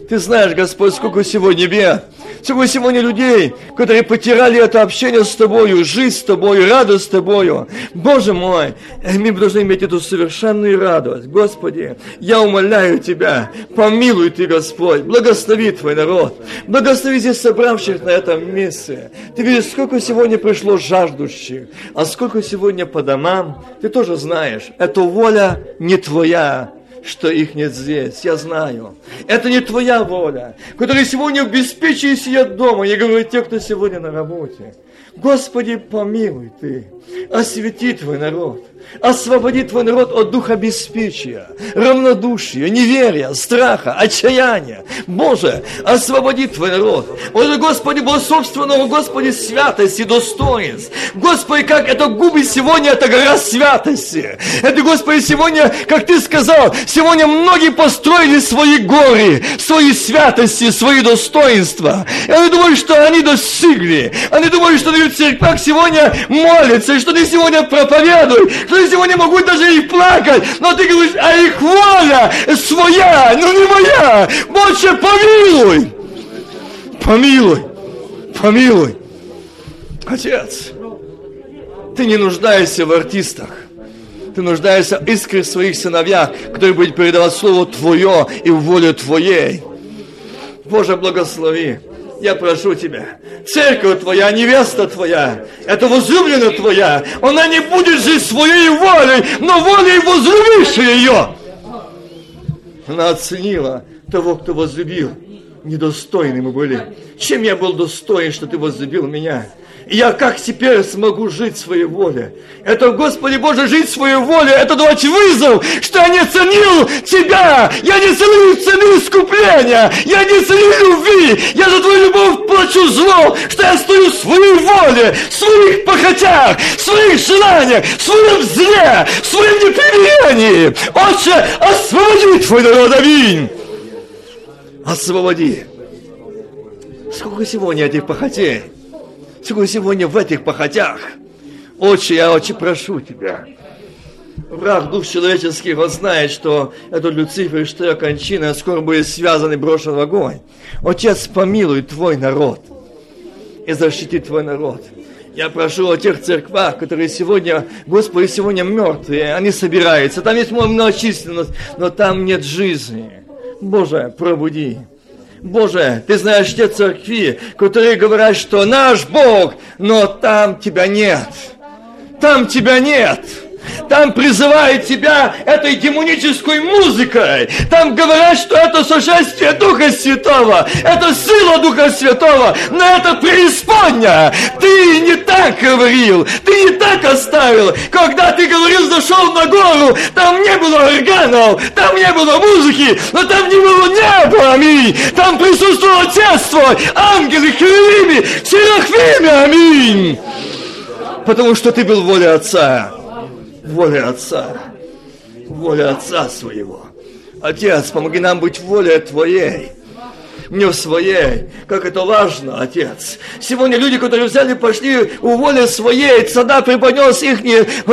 Ты знаешь, Господь, сколько сегодня бед. Сколько сегодня людей, которые потеряли это общение с Тобою, жизнь с Тобою, радость с Тобою. Боже мой, мы должны иметь эту совершенную радость. Господи, я умоляю Тебя, помилуй Ты, Господь, благослови Твой народ, благослови здесь собравших на этом месте. Ты видишь, сколько сегодня пришло жаждущих, а сколько сегодня по домам, Ты тоже знаешь, эта воля не Твоя, что их нет здесь. Я знаю. Это не твоя воля, которая сегодня в беспечии сидят дома. Я говорю те, кто сегодня на работе. Господи, помилуй Ты, освети Твой народ. Освободи твой народ от духа беспечия, равнодушия, неверия, страха, отчаяния. Боже, освободи твой народ. Боже, Господи, Бог собственного, Господи, святости, достоинств. Господи, как это губы сегодня, это гора святости. Это, Господи, сегодня, как Ты сказал, сегодня многие построили свои горы, свои святости, свои достоинства. И они думают, что они достигли. Они думают, что они в церквах сегодня молятся, и что они сегодня проповедуют, что я сегодня могу даже и плакать, но ты говоришь, а их воля своя, но не моя. Больше помилуй. Помилуй. Помилуй. Отец, ты не нуждаешься в артистах. Ты нуждаешься в искре своих сыновьях, которые будут передавать Слово Твое и волю Твоей. Боже, благослови я прошу тебя, церковь твоя, невеста твоя, это возлюбленная твоя, она не будет жить своей волей, но волей возлюбившей ее. Она оценила того, кто возлюбил. Недостойны мы были. Чем я был достоин, что ты возлюбил меня? Я как теперь смогу жить своей воле? Это, Господи Боже, жить своей воле, это давать вызов, что я не ценил Тебя, я не ценил цены искупления, я не ценил любви, я за Твою любовь плачу зло, что я стою в своей воле, в своих похотях, в своих желаниях, в своем зле, в своем непримирении. Отче, освободи Твой народ, аминь. Освободи. Сколько сегодня этих похотей? Сегодня в этих похотях? Отче, я очень прошу Тебя. Враг дух человеческих, он знает, что это Люцифер, что я кончина, скоро будет связан и брошен в огонь. Отец, помилуй твой народ и защити твой народ. Я прошу о тех церквах, которые сегодня, Господи, сегодня мертвые, они собираются. Там есть многочисленность, но там нет жизни. Боже, пробуди. Боже, ты знаешь те церкви, которые говорят, что наш Бог, но там тебя нет. Там тебя нет. Там призывают тебя этой демонической музыкой. Там говорят, что это сошествие Духа Святого. Это сила Духа Святого. Но это преисподня. Ты не так говорил. Ты не так оставил. Когда ты говорил, зашел на гору, там не было органов, там не было музыки, но там не было неба, аминь. Там присутствовал Отец твой, ангелы, херувимы, серафимы, аминь. Потому что ты был воле Отца воля Отца, воля Отца своего. Отец, помоги нам быть волей Твоей не в своей. Как это важно, Отец. Сегодня люди, которые взяли, пошли у воли своей, цада преподнес их,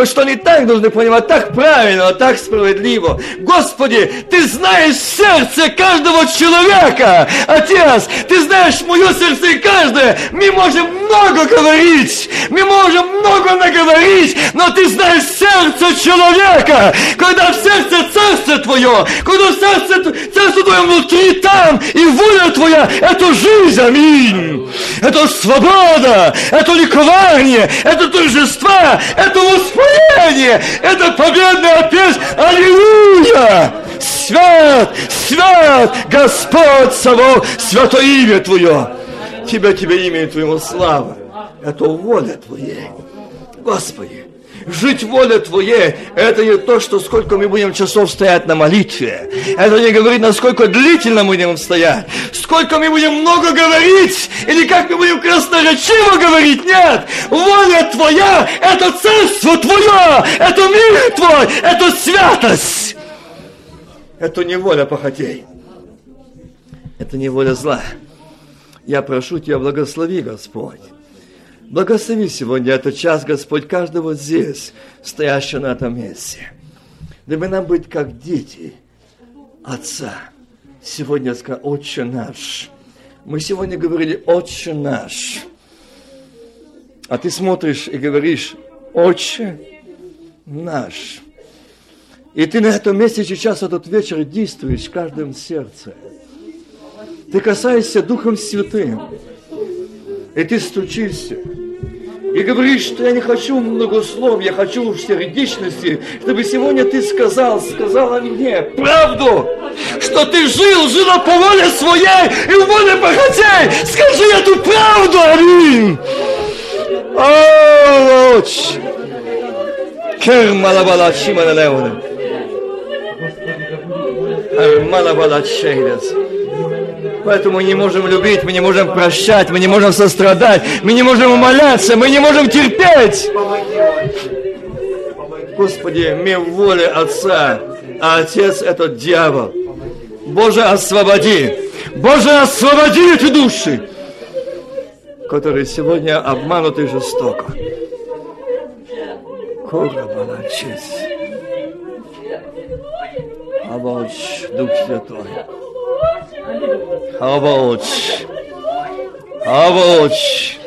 что они так должны понимать, так правильно, так справедливо. Господи, Ты знаешь сердце каждого человека, Отец, Ты знаешь мое сердце и каждое. Мы можем много говорить, мы можем много наговорить, но Ты знаешь сердце человека. Когда в сердце царство Твое, когда в сердце царство Твое внутри там, и воля Твоя – это жизнь, аминь. Это свобода, это ликование, это торжество, это воспаление, это победная песнь. Аллилуйя! Свят, свят, Господь Савов, святое имя Твое. Тебя, Тебе имя Твоему слава. Это воля Твоей. Господи, Жить воле Твоей, это не то, что сколько мы будем часов стоять на молитве. Это не говорит, насколько длительно мы будем стоять. Сколько мы будем много говорить, или как мы будем красноречиво говорить. Нет, воля Твоя, это царство Твое, это мир Твой, это святость. Это не воля похотей. Это не воля зла. Я прошу Тебя, благослови, Господь Благослови сегодня этот час, Господь, каждого здесь, стоящего на этом месте. Дабы нам быть как дети Отца. Сегодня сказал, Отче наш. Мы сегодня говорили, Отче наш. А ты смотришь и говоришь, Отче наш. И ты на этом месте сейчас, этот вечер, действуешь в каждом сердце. Ты касаешься Духом Святым. И ты стучишься. И говоришь, что я не хочу много слов, я хочу сердечности, чтобы сегодня ты сказал, сказала мне правду, что ты жил, жила по воле своей и в воле богатей. Скажи эту правду, аминь. О, луч. Кермалабала чимана леуна. Армалабала чейдес. Поэтому мы не можем любить, мы не можем прощать, мы не можем сострадать, мы не можем умоляться, мы не можем терпеть. Господи, мы в воле Отца, а Отец – это дьявол. Боже, освободи! Боже, освободи эти души, которые сегодня обмануты жестоко. Кора Балачес. Оболчь, Дух Святой. How about? How about?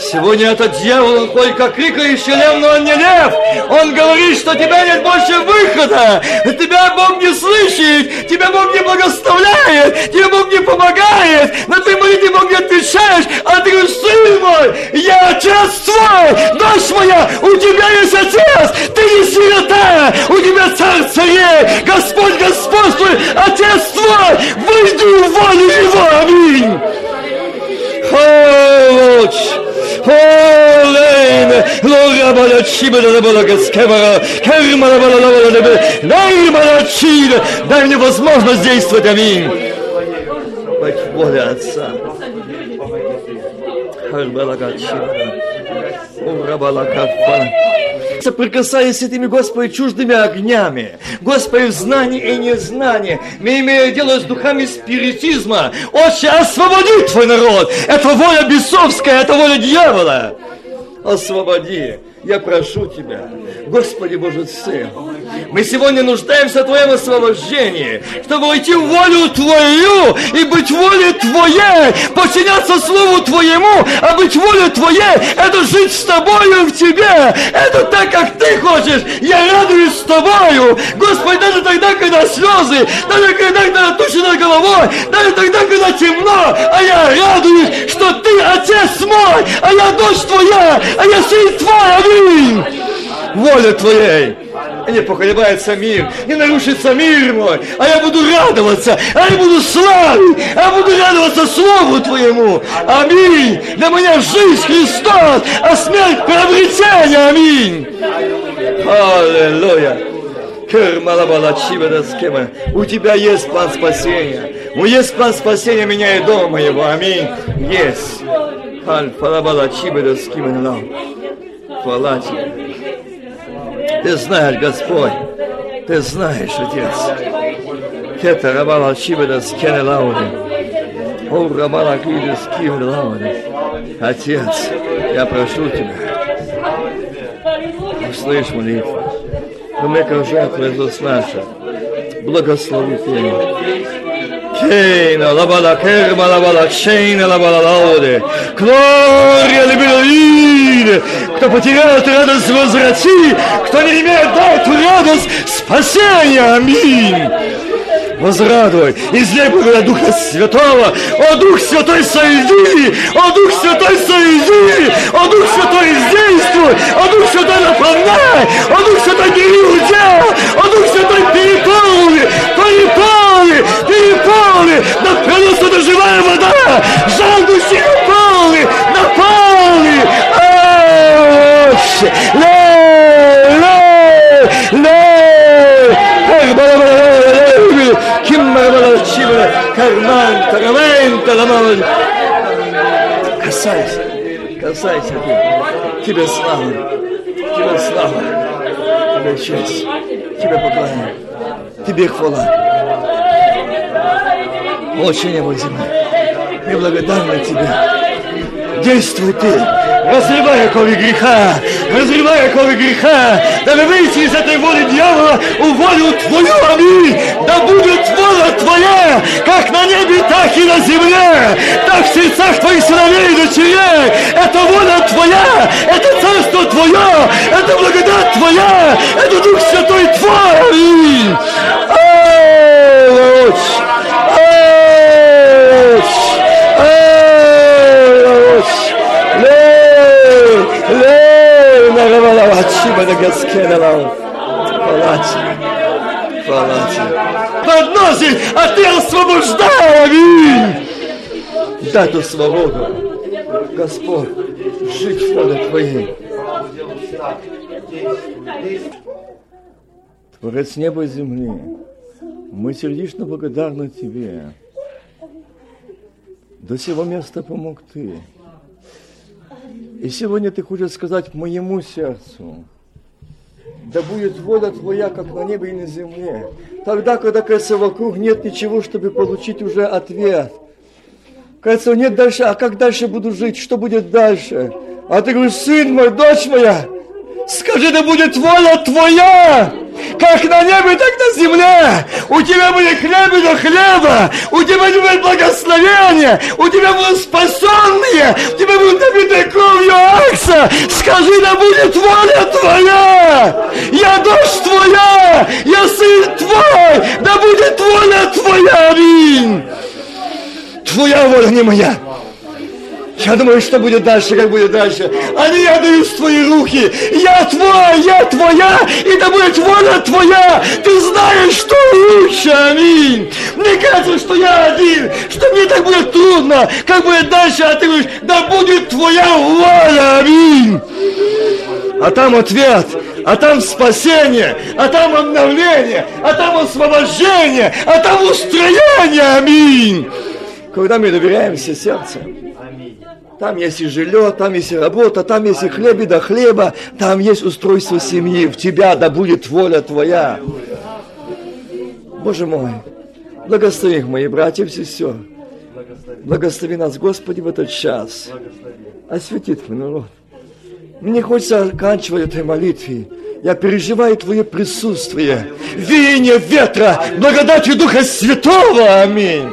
Сегодня этот дьявол, он как крикающий лев, но он не лев. Он говорит, что тебя нет больше выхода. Тебя Бог не слышит, тебя Бог не благословляет, тебе Бог не помогает. На твои молитвы Бог не отвечаешь, а ты говоришь, сын мой, я отец твой, дочь моя, у тебя есть отец, ты не сирота, у тебя царь царей, Господь господствует, отец твой, выйди в волю его, аминь. Олейн, лора бала чиба да бала гаскевара, керма бала бала да дай бала чида, дай мне возможность действовать, аминь. Быть воля Отца. Харбала соприкасаясь с этими, Господи, чуждыми огнями, Господи, в знании и незнании, мы имеем дело с духами спиритизма. Отче, освободи Твой народ! Это воля бесовская, это воля дьявола. Освободи. Я прошу Тебя, Господи Боже Сын, мы сегодня нуждаемся в Твоем освобождении, чтобы войти в волю Твою и быть волей Твоей, подчиняться Слову Твоему, а быть волей Твоей – это жить с Тобою в Тебе. Это так, как Ты хочешь. Я радуюсь с Тобою. Господи, даже тогда, когда слезы, даже когда, когда тучи над головой, даже тогда, когда темно, а я радуюсь, что Ты Отец мой, а я дочь Твоя, а я сын Твой. Аминь. Воля Твоей. И не поколебается мир, не нарушится мир мой, а я буду радоваться, а я буду славить, а я буду радоваться Слову Твоему. Аминь. Для меня жизнь Христос, а смерть приобретение. Аминь. Аллилуйя. У тебя есть план спасения. У есть план спасения меня и дома моего. Аминь. Есть. Хвала тебе. Ты знаешь, Господь, Ты знаешь, Отец. Это Рабала Чибеда Скене Лауди. О, Рабала Кида Скене Лауди. Отец, я прошу Тебя, услышь молитву. Умека жертва Иисус наша. Благослови Тебя. Кейна, лабала керма, лабала чейна, лабала лауде. Глория либералине. Кто потерял эту радость, возврати. Кто не имеет, дай эту радость спасения. Аминь возрадуй, излей благодаря Духа Святого, о Дух Святой сойди, о Дух Святой сойди, о Дух Святой издействуй, о Дух Святой наполняй, о Дух Святой бери удел, о Дух Святой переполни, переполни, переполни, пролез это живая вода, жал души наполни, наполни, ле, карман, тарамента, ломалась. Касайся, касайся ты. Тебе слава, тебе слава, тебе честь, тебе поклонение, тебе хвала. Очень небо земля, мы благодарны тебе. Действуй ты, разрывай оковы греха, разрывай оковы греха, дабы выйти из этой воли дьявола волю Твою, аминь, да будет воля Твоя, как на небе, так и на земле, так в сердцах Твоих сыновей и дочерей, это воля Твоя, это царство Твое, это благодать Твоя, это Дух Святой Твой, аминь. Подносит, а ты освобождай, аминь! Дай ту свободу, Господь, жить в воле Твоей. Творец неба и земли, мы сердечно благодарны Тебе. До сего места помог Ты. И сегодня Ты хочешь сказать моему сердцу, да будет воля Твоя, как на небе и на земле. Тогда, когда, кажется, вокруг нет ничего, чтобы получить уже ответ. Кажется, нет дальше, а как дальше буду жить, что будет дальше? А ты говоришь, сын мой, дочь моя, скажи, да будет воля Твоя как на небе, так на земле. У тебя будет хлеб до хлеба, у тебя будет благословение, у тебя будут спасенные, у тебя будут набитые кровью Акса. Скажи, да будет воля твоя. Я дочь твоя, я сын твой, да будет воля твоя. Аминь. Твоя воля, не моя. Я думаю, что будет дальше, как будет дальше. А не я даю в твои руки. Я твой, я твоя, и да будет воля твоя. Ты знаешь, что лучше. Аминь. Мне кажется, что я один, что мне так будет трудно. Как будет дальше, а ты говоришь, да будет твоя воля. Аминь. А там ответ, а там спасение, а там обновление, а там освобождение, а там устроение. Аминь. Когда мы доверяемся сердцем, там есть и жилье, там есть и работа, там есть и хлеб и до хлеба, там есть устройство семьи. В тебя да будет воля твоя. Боже мой, благослови мои братья и сестер. Благослови нас, Господи, в этот час. Освети твой народ. Мне хочется оканчивать этой молитве. Я переживаю Твое присутствие. Веяние ветра, благодатью Духа Святого. Аминь.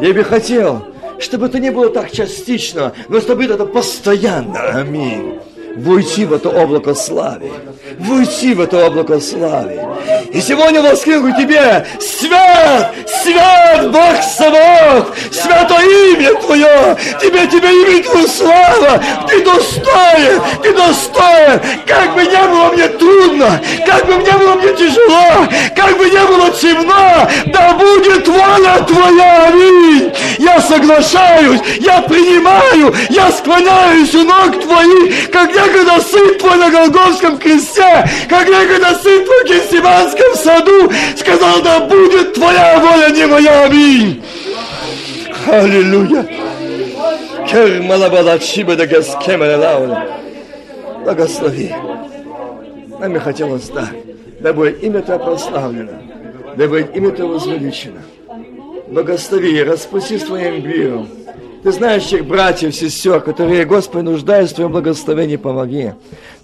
Я бы хотел, чтобы это не было так частично, но чтобы это постоянно. Аминь войти в это облако славы, войти в это облако славы. И сегодня воскликну тебе, свят, свят Бог Саваоф, свято имя Твое, тебе, тебе имя Твое слава, ты достоин, ты достоин, как бы не было мне трудно, как бы не было мне тяжело, как бы не было темно, да будет воля Твоя, аминь. Я соглашаюсь, я принимаю, я склоняюсь у ног Твоих, как некогда сын Твой на Голгофском кресте, как некогда сын Твой в Гесиманском саду, сказал, да будет Твоя воля, не моя, аминь. Аллилуйя. Да. Благослови. Нам и хотелось. Да будет имя Твое прославлено. Да имя Твое возвеличено. Благослови, распусти своим миром. Ты знаешь тех братьев, сестер, которые, Господи, нуждаются в Твоем благословении, помоги.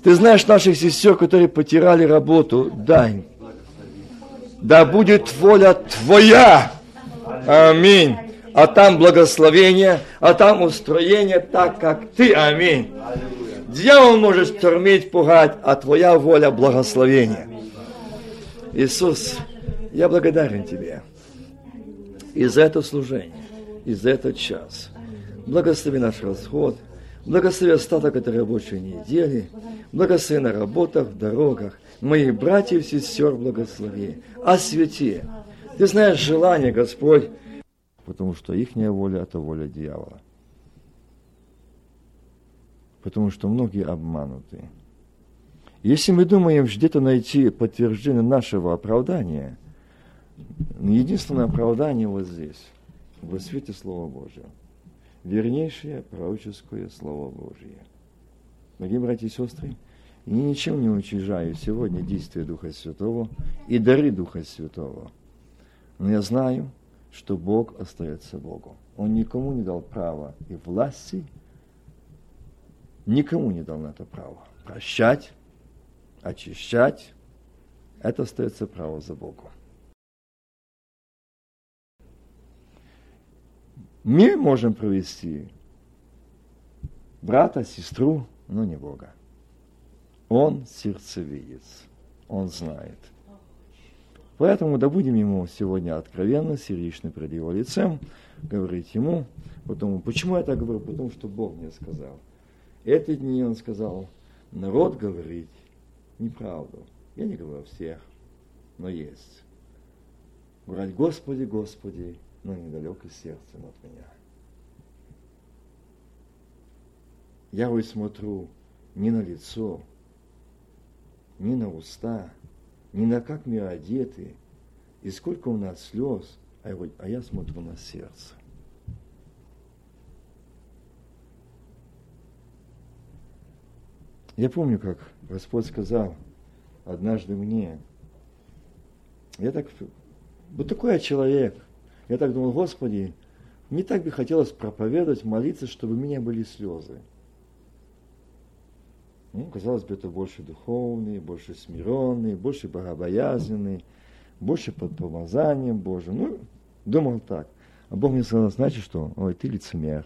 Ты знаешь наших сестер, которые потеряли работу, дай. Да будет воля Твоя. Аминь. А там благословение, а там устроение так, как Ты. Аминь. Дьявол может штормить, пугать, а Твоя воля благословения. Иисус, я благодарен Тебе и за это служение, и за этот час. Благослови наш расход, благослови остаток этой рабочей недели, благослови на работах, дорогах, моих братьев и сестер благослови, освети. Ты знаешь желание, Господь, потому что их воля – это воля дьявола. Потому что многие обмануты. Если мы думаем где-то найти подтверждение нашего оправдания, единственное оправдание вот здесь, во свете Слова Божьего. Вернейшее пророческое Слово Божье. Дорогие братья и сестры, я ничем не уничижаю сегодня действия Духа Святого и дары Духа Святого. Но я знаю, что Бог остается Богом. Он никому не дал права и власти, никому не дал на это право. Прощать, очищать, это остается право за Богом. Мы можем провести брата, сестру, но не Бога. Он сердцевидец, он знает. Поэтому да будем ему сегодня откровенно, сердечно пред его лицем, говорить ему, потому, почему я так говорю? Потому что Бог мне сказал. Эти дни он сказал, народ говорит неправду. Я не говорю всех, но есть. Врать Господи, Господи, но недалеко сердцем от меня. Я вот смотрю не на лицо, не на уста, не на как мы одеты, и сколько у нас слез, а я, а я смотрю на сердце. Я помню, как Господь сказал однажды мне, я так, вот такой я человек, я так думал, Господи, мне так бы хотелось проповедовать, молиться, чтобы у меня были слезы. Ну, казалось бы, это больше духовный, больше смиренный, больше богобоязненный, больше под помазанием Божьим. Ну, думал так. А Бог мне сказал, значит что? Ой, ты лицемер.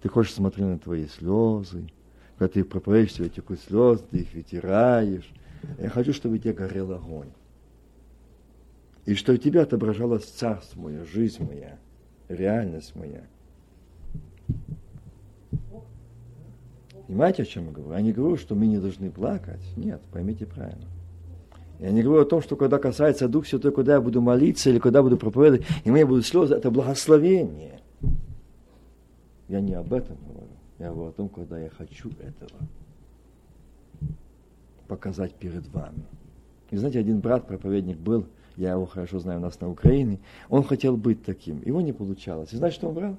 Ты хочешь смотреть на твои слезы. Когда ты проповедуешь, тебе текут слезы, ты их вытираешь. Я хочу, чтобы у тебя горел огонь. И что у тебя отображалось царство мое, жизнь моя, реальность моя. Понимаете, о чем я говорю? Я не говорю, что мы не должны плакать. Нет, поймите правильно. Я не говорю о том, что когда касается Дух Святой, когда я буду молиться или когда буду проповедовать, и меня будут слезы, это благословение. Я не об этом говорю. Я говорю о том, когда я хочу этого показать перед вами. И знаете, один брат, проповедник был, я его хорошо знаю у нас на Украине, он хотел быть таким, его не получалось. И знаете, что он брал?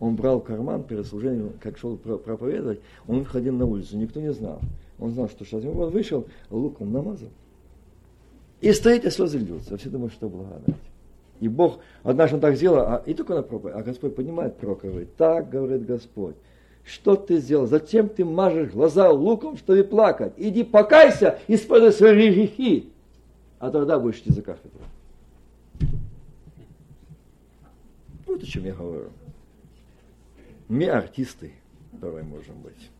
Он брал карман перед служением, как шел проповедовать, он выходил на улицу, никто не знал. Он знал, что сейчас он вышел, луком намазал. И стоит, и слезы льются. Все думают, что благодать. И Бог, однажды он так сделал, а, и только на проповедь. А Господь понимает пророка, говорит, так говорит Господь, Что ты сделал? Зачем ты мажешь глаза луком, чтобы плакать? Иди покайся, используй свои грехи. А тогда будешь идти за кафедру. Вот о чем я говорю. Мы артисты, давай можем быть.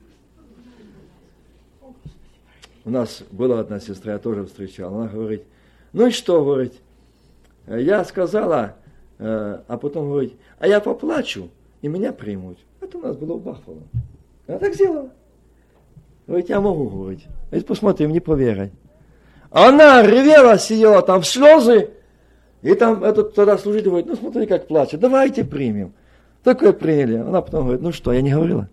У нас была одна сестра, я тоже встречал, она говорит, ну и что, говорит, я сказала, э, а потом говорит, а я поплачу, и меня примут. Это у нас было в Бахфало. Она так сделала. Говорит, я могу, говорить. Говорит, посмотрим, не поверай. Она ревела, сидела там в слезы, и там этот тогда служитель говорит, ну смотри, как плачет, давайте примем. Такое приняли. Она потом говорит, ну что, я не говорила.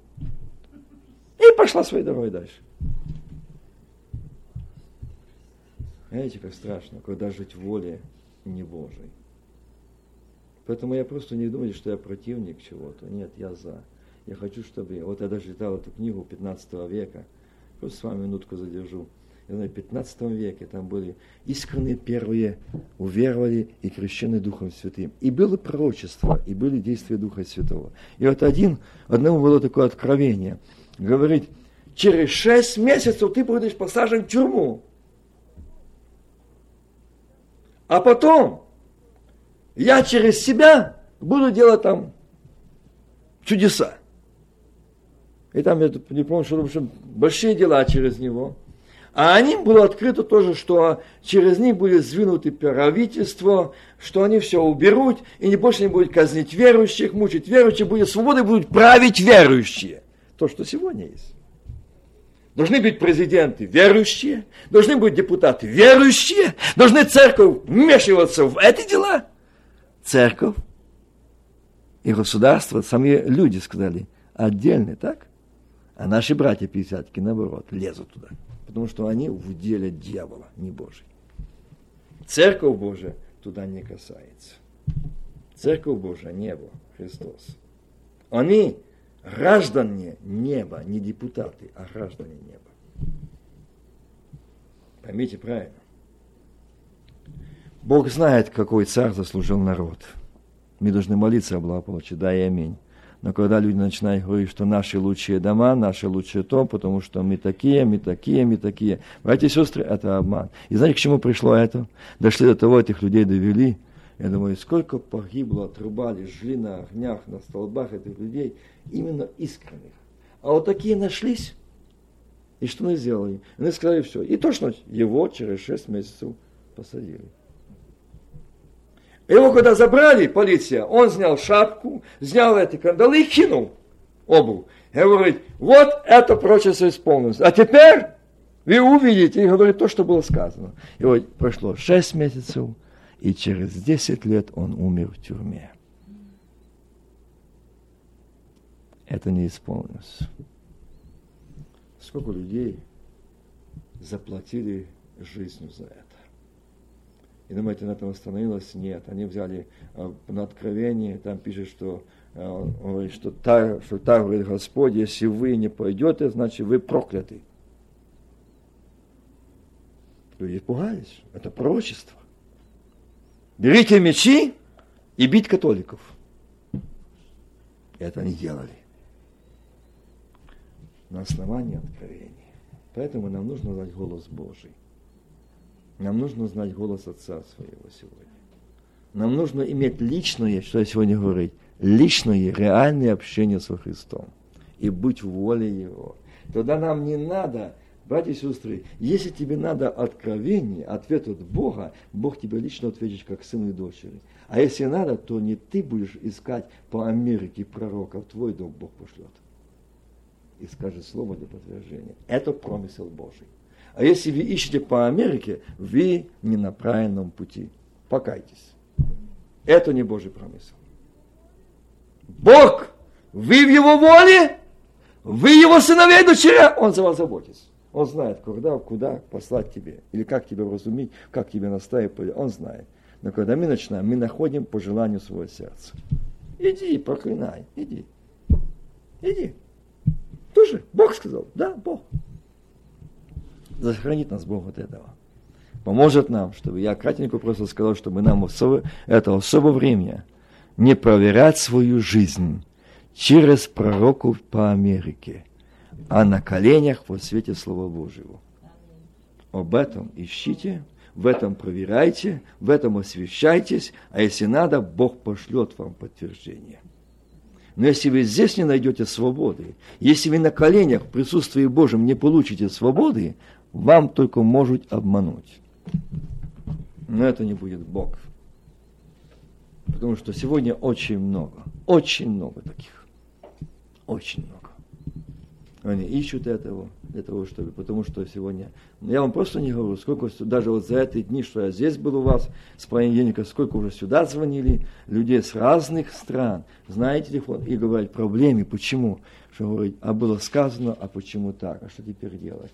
И пошла своей дорогой дальше. Знаете, как страшно, когда жить в воле не Божией. Поэтому я просто не думаю, что я противник чего-то. Нет, я за. Я хочу, чтобы... Вот я даже читал эту книгу 15 века. Просто с вами минутку задержу. В 15 веке там были искренние первые, уверовали и крещены Духом Святым. И было пророчество, и были действия Духа Святого. И вот один, одному было такое откровение. Говорит, через шесть месяцев ты будешь посажен в тюрьму. А потом я через себя буду делать там чудеса. И там, я не помню, что в общем, большие дела через него. А они было открыто тоже, что через них будет сдвинуто правительство, что они все уберут, и не больше не будет казнить верующих, мучить верующих, будет свобода, будут править верующие. То, что сегодня есть. Должны быть президенты верующие, должны быть депутаты верующие, должны церковь вмешиваться в эти дела. Церковь и государство, сами люди сказали, отдельно, так? А наши братья пятидесятки, наоборот, лезут туда. Потому что они в деле дьявола, не Божий. Церковь Божия туда не касается. Церковь Божия, небо, Христос. Они граждане неба, не депутаты, а граждане неба. Поймите правильно. Бог знает, какой царь заслужил народ. Мы должны молиться о благополучии, да и аминь. Но когда люди начинают говорить, что наши лучшие дома, наши лучшие то, потому что мы такие, мы такие, мы такие. Братья и сестры, это обман. И знаете, к чему пришло это? Дошли до того, этих людей довели, я думаю, сколько погибло, отрубали, жгли на огнях, на столбах этих людей, именно искренних. А вот такие нашлись, и что мы сделали? Они сказали все. И точно его через шесть месяцев посадили. Его когда забрали, полиция, он снял шапку, снял эти кандалы и кинул обувь. И говорит, вот это прочество исполнилось. А теперь вы увидите, и говорит то, что было сказано. И вот прошло шесть месяцев, и через 10 лет он умер в тюрьме. Это не исполнилось. Сколько людей заплатили жизнью за это? И думаете, на этом остановилось? Нет. Они взяли э, на откровение, там пишет, что э, он говорит, что так, что так говорит Господь, если вы не пойдете, значит вы прокляты. Люди пугались. Это пророчество берите мечи и бить католиков. Это они делали. На основании откровения. Поэтому нам нужно знать голос Божий. Нам нужно знать голос Отца своего сегодня. Нам нужно иметь личное, что я сегодня говорю, личное, реальное общение со Христом. И быть в воле Его. Тогда нам не надо Братья и сестры, если тебе надо откровение, ответ от Бога, Бог тебе лично ответит как сыну и дочери. А если надо, то не ты будешь искать по Америке пророка, в твой дом Бог пошлет. И скажет слово для подтверждения. Это промысел Божий. А если вы ищете по Америке, вы не на правильном пути. Покайтесь. Это не Божий промысел. Бог, вы в Его воле, вы Его сыновей и дочеря, Он за вас заботится. Он знает, когда, куда послать тебе, или как тебя вразумить, как тебя наставить, он знает. Но когда мы начинаем, мы находим по желанию своего сердца. Иди, проклинай, иди. Иди. Тоже Бог сказал, да, Бог. Сохранит нас Бог от этого. Поможет нам, чтобы я кратенько просто сказал, чтобы нам особо, это особое время не проверять свою жизнь через пророков по Америке, а на коленях во свете Слова Божьего. Об этом ищите, в этом проверяйте, в этом освещайтесь, а если надо, Бог пошлет вам подтверждение. Но если вы здесь не найдете свободы, если вы на коленях в присутствии Божьем не получите свободы, вам только может обмануть. Но это не будет Бог. Потому что сегодня очень много, очень много таких. Очень много. Они ищут этого, для того, чтобы, потому что сегодня, я вам просто не говорю, сколько даже вот за эти дни, что я здесь был у вас с понедельника, сколько уже сюда звонили людей с разных стран, знаете телефон, и говорят проблемы, почему? Что говорить, а было сказано, а почему так, а что теперь делать?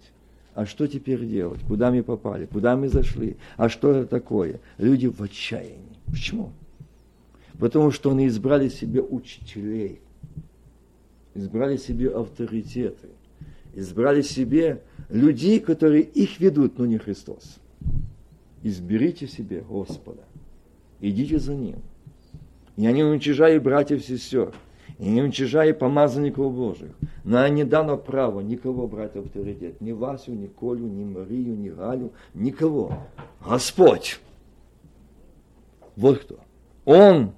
А что теперь делать? Куда мы попали? Куда мы зашли? А что это такое? Люди в отчаянии. Почему? Потому что они избрали себе учителей, избрали себе авторитеты, избрали себе людей, которые их ведут, но не Христос. Изберите себе Господа, идите за Ним. Я не уничижаю братьев и сестер, и не уничижаю помазанников Божьих, но не дано право никого брать авторитет, ни Васю, ни Колю, ни Марию, ни Галю, никого. Господь! Вот кто. Он,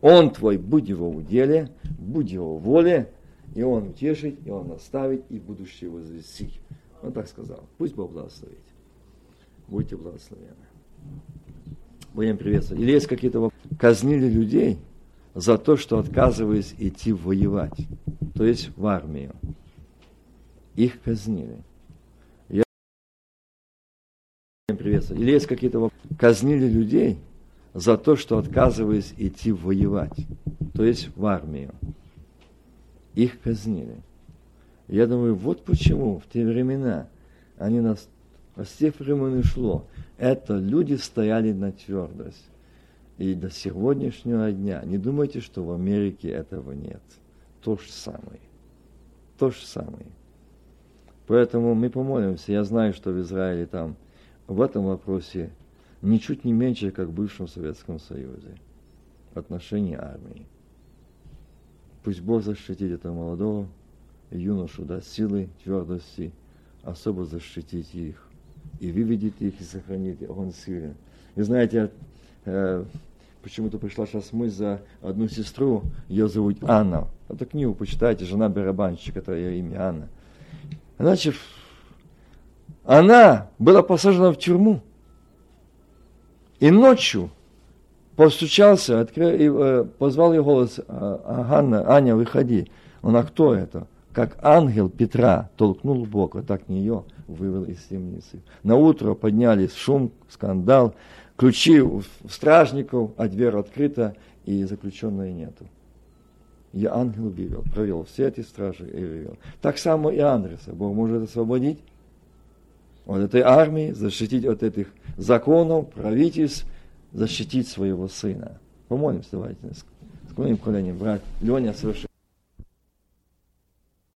Он твой, будь его в деле, будь его воле, и Он утешит, и Он наставит, и будущее возвестит. Он так сказал. Пусть Бог благословит. Будьте благословены. Будем приветствовать. Или есть какие-то вопросы? Казнили людей за то, что отказываясь идти воевать, то есть в армию. Их казнили. Я приветствую. Или есть какие-то вопросы? Казнили людей за то, что отказываясь идти воевать, то есть в армию их казнили. Я думаю, вот почему в те времена они нас, с тех времен и шло, это люди стояли на твердость. И до сегодняшнего дня не думайте, что в Америке этого нет. То же самое. То же самое. Поэтому мы помолимся. Я знаю, что в Израиле там в этом вопросе ничуть не меньше, как в бывшем Советском Союзе в отношении армии. Пусть Бог защитит этого молодого юношу, да, силы, твердости, особо защитить их и выведет их и сохранит. Он силен. И знаете, э, почему-то пришла сейчас мысль за одну сестру, ее зовут Анна. Эту книгу почитайте, жена барабанщика, это ее имя Анна. Значит, она была посажена в тюрьму. И ночью постучался, открыл, и, э, позвал ее голос, «А, Ганна, Аня, выходи. Она, кто это? Как ангел Петра толкнул бок, вот так нее вывел из темницы. На утро поднялись шум, скандал, ключи у стражников, а дверь открыта, и заключенной нету. Я ангел вывел, провел все эти стражи и вывел. Так само и Андреса Бог может освободить от этой армии, защитить от этих законов, правительств, защитить своего сына. Помолимся, давайте. Склоним колени, брат Леня совершил.